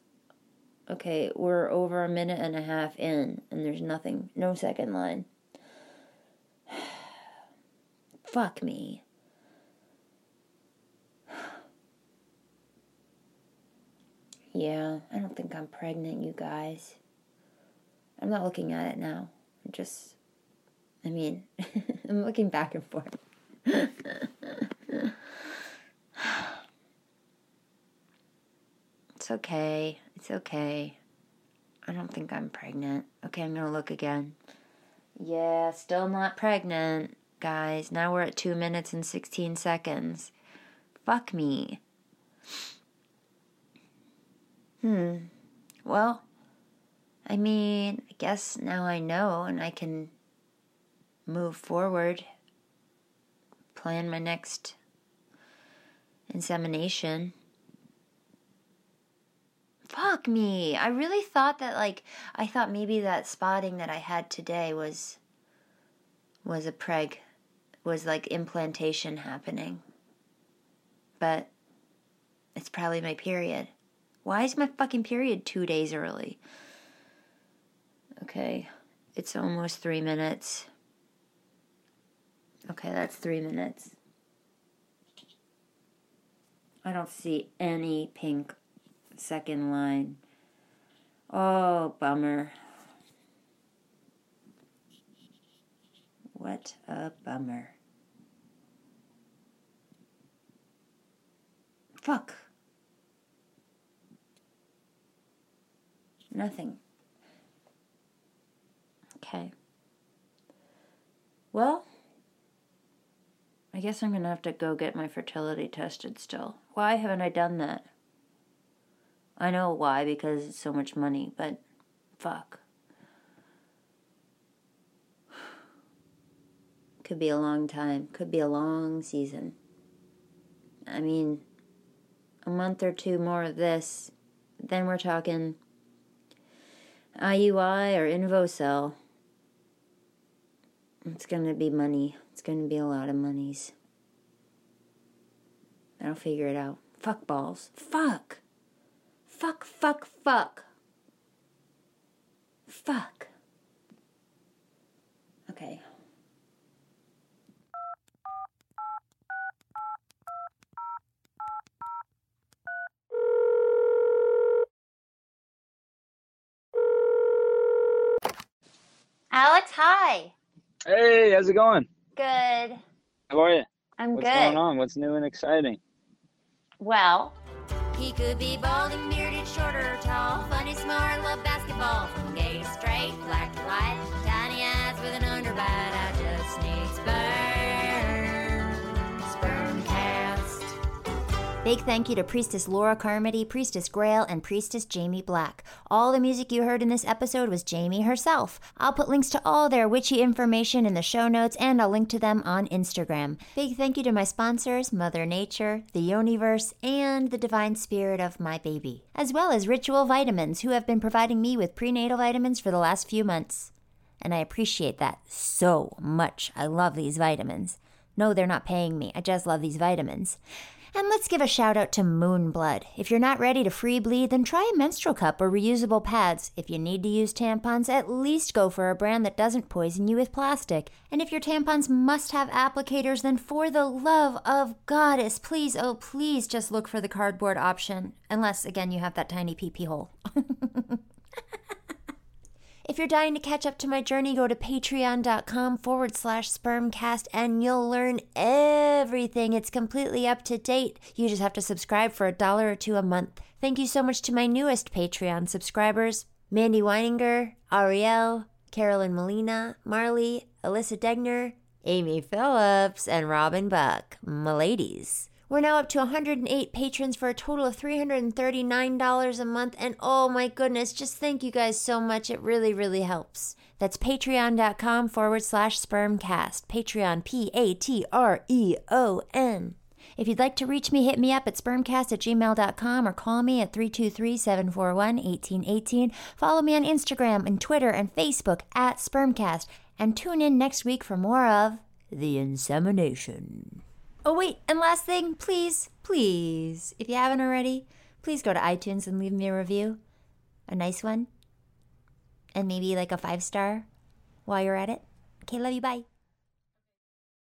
Okay, we're over a minute and a half in, and there's nothing, no second line. Fuck me. Yeah, I don't think I'm pregnant, you guys. I'm not looking at it now. I'm just, I mean, I'm looking back and forth. it's okay. It's okay. I don't think I'm pregnant. Okay, I'm gonna look again. Yeah, still not pregnant, guys. Now we're at 2 minutes and 16 seconds. Fuck me. Hmm. Well, I mean, I guess now I know and I can move forward, plan my next insemination. fuck me. I really thought that like I thought maybe that spotting that I had today was was a preg was like implantation happening. But it's probably my period. Why is my fucking period 2 days early? Okay. It's almost 3 minutes. Okay, that's 3 minutes. I don't see any pink second line. Oh, bummer. What a bummer. Fuck. Nothing. Okay. Well, I guess I'm gonna have to go get my fertility tested still. Why haven't I done that? I know why, because it's so much money, but fuck. Could be a long time. Could be a long season. I mean, a month or two more of this, then we're talking IUI or InvoCell. It's gonna be money. It's gonna be a lot of monies. I'll figure it out. Fuck balls. Fuck. Fuck, fuck, fuck. Fuck. Okay. Alex, hi. Hey, how's it going? Good. How are you? I'm What's good. What's going on? What's new and exciting? Well, He could be balding, bearded, short or tall, funny, smart, love basketball, from gay to straight, black to white, tiny eyes with an underbite. Big thank you to Priestess Laura Carmody, Priestess Graell, and Priestess Jaime Black. All the music you heard in this episode was Jaime herself. I'll put links to all their witchy information in the show notes and I'll link to them on Instagram. Big thank you to my sponsors, Mother Nature, the Universe, and the Divine Spirit of my baby, as well as Ritual Vitamins, who have been providing me with prenatal vitamins for the last few months. And I appreciate that so much. I love these vitamins. No, they're not paying me. I just love these vitamins. And let's give a shout out to Moonblood. If you're not ready to free bleed, then try a menstrual cup or reusable pads. If you need to use tampons, at least go for a brand that doesn't poison you with plastic. And if your tampons must have applicators, then for the love of goddess, please, oh please just look for the cardboard option. Unless, again, you have that tiny pee pee hole. If you're dying to catch up to my journey, go to patreon.com forward slash spermcast and you'll learn everything. It's completely up to date. You just have to subscribe for a dollar or two a month. Thank you so much to my newest Patreon subscribers Mandy Weininger, Ariel, Carolyn Molina, Marley, Alyssa Degner, Amy Phillips, and Robin Buck. My ladies. We're now up to 108 patrons for a total of $339 a month. And oh my goodness, just thank you guys so much. It really, really helps. That's patreon.com forward slash spermcast. Patreon, P A T R E O N. If you'd like to reach me, hit me up at spermcast at gmail.com or call me at 323 741 1818. Follow me on Instagram and Twitter and Facebook at spermcast. And tune in next week for more of The Insemination. Oh, wait, and last thing, please, please, if you haven't already, please go to iTunes and leave me a review. A nice one. And maybe like a five star while you're at it. Okay, love you, bye.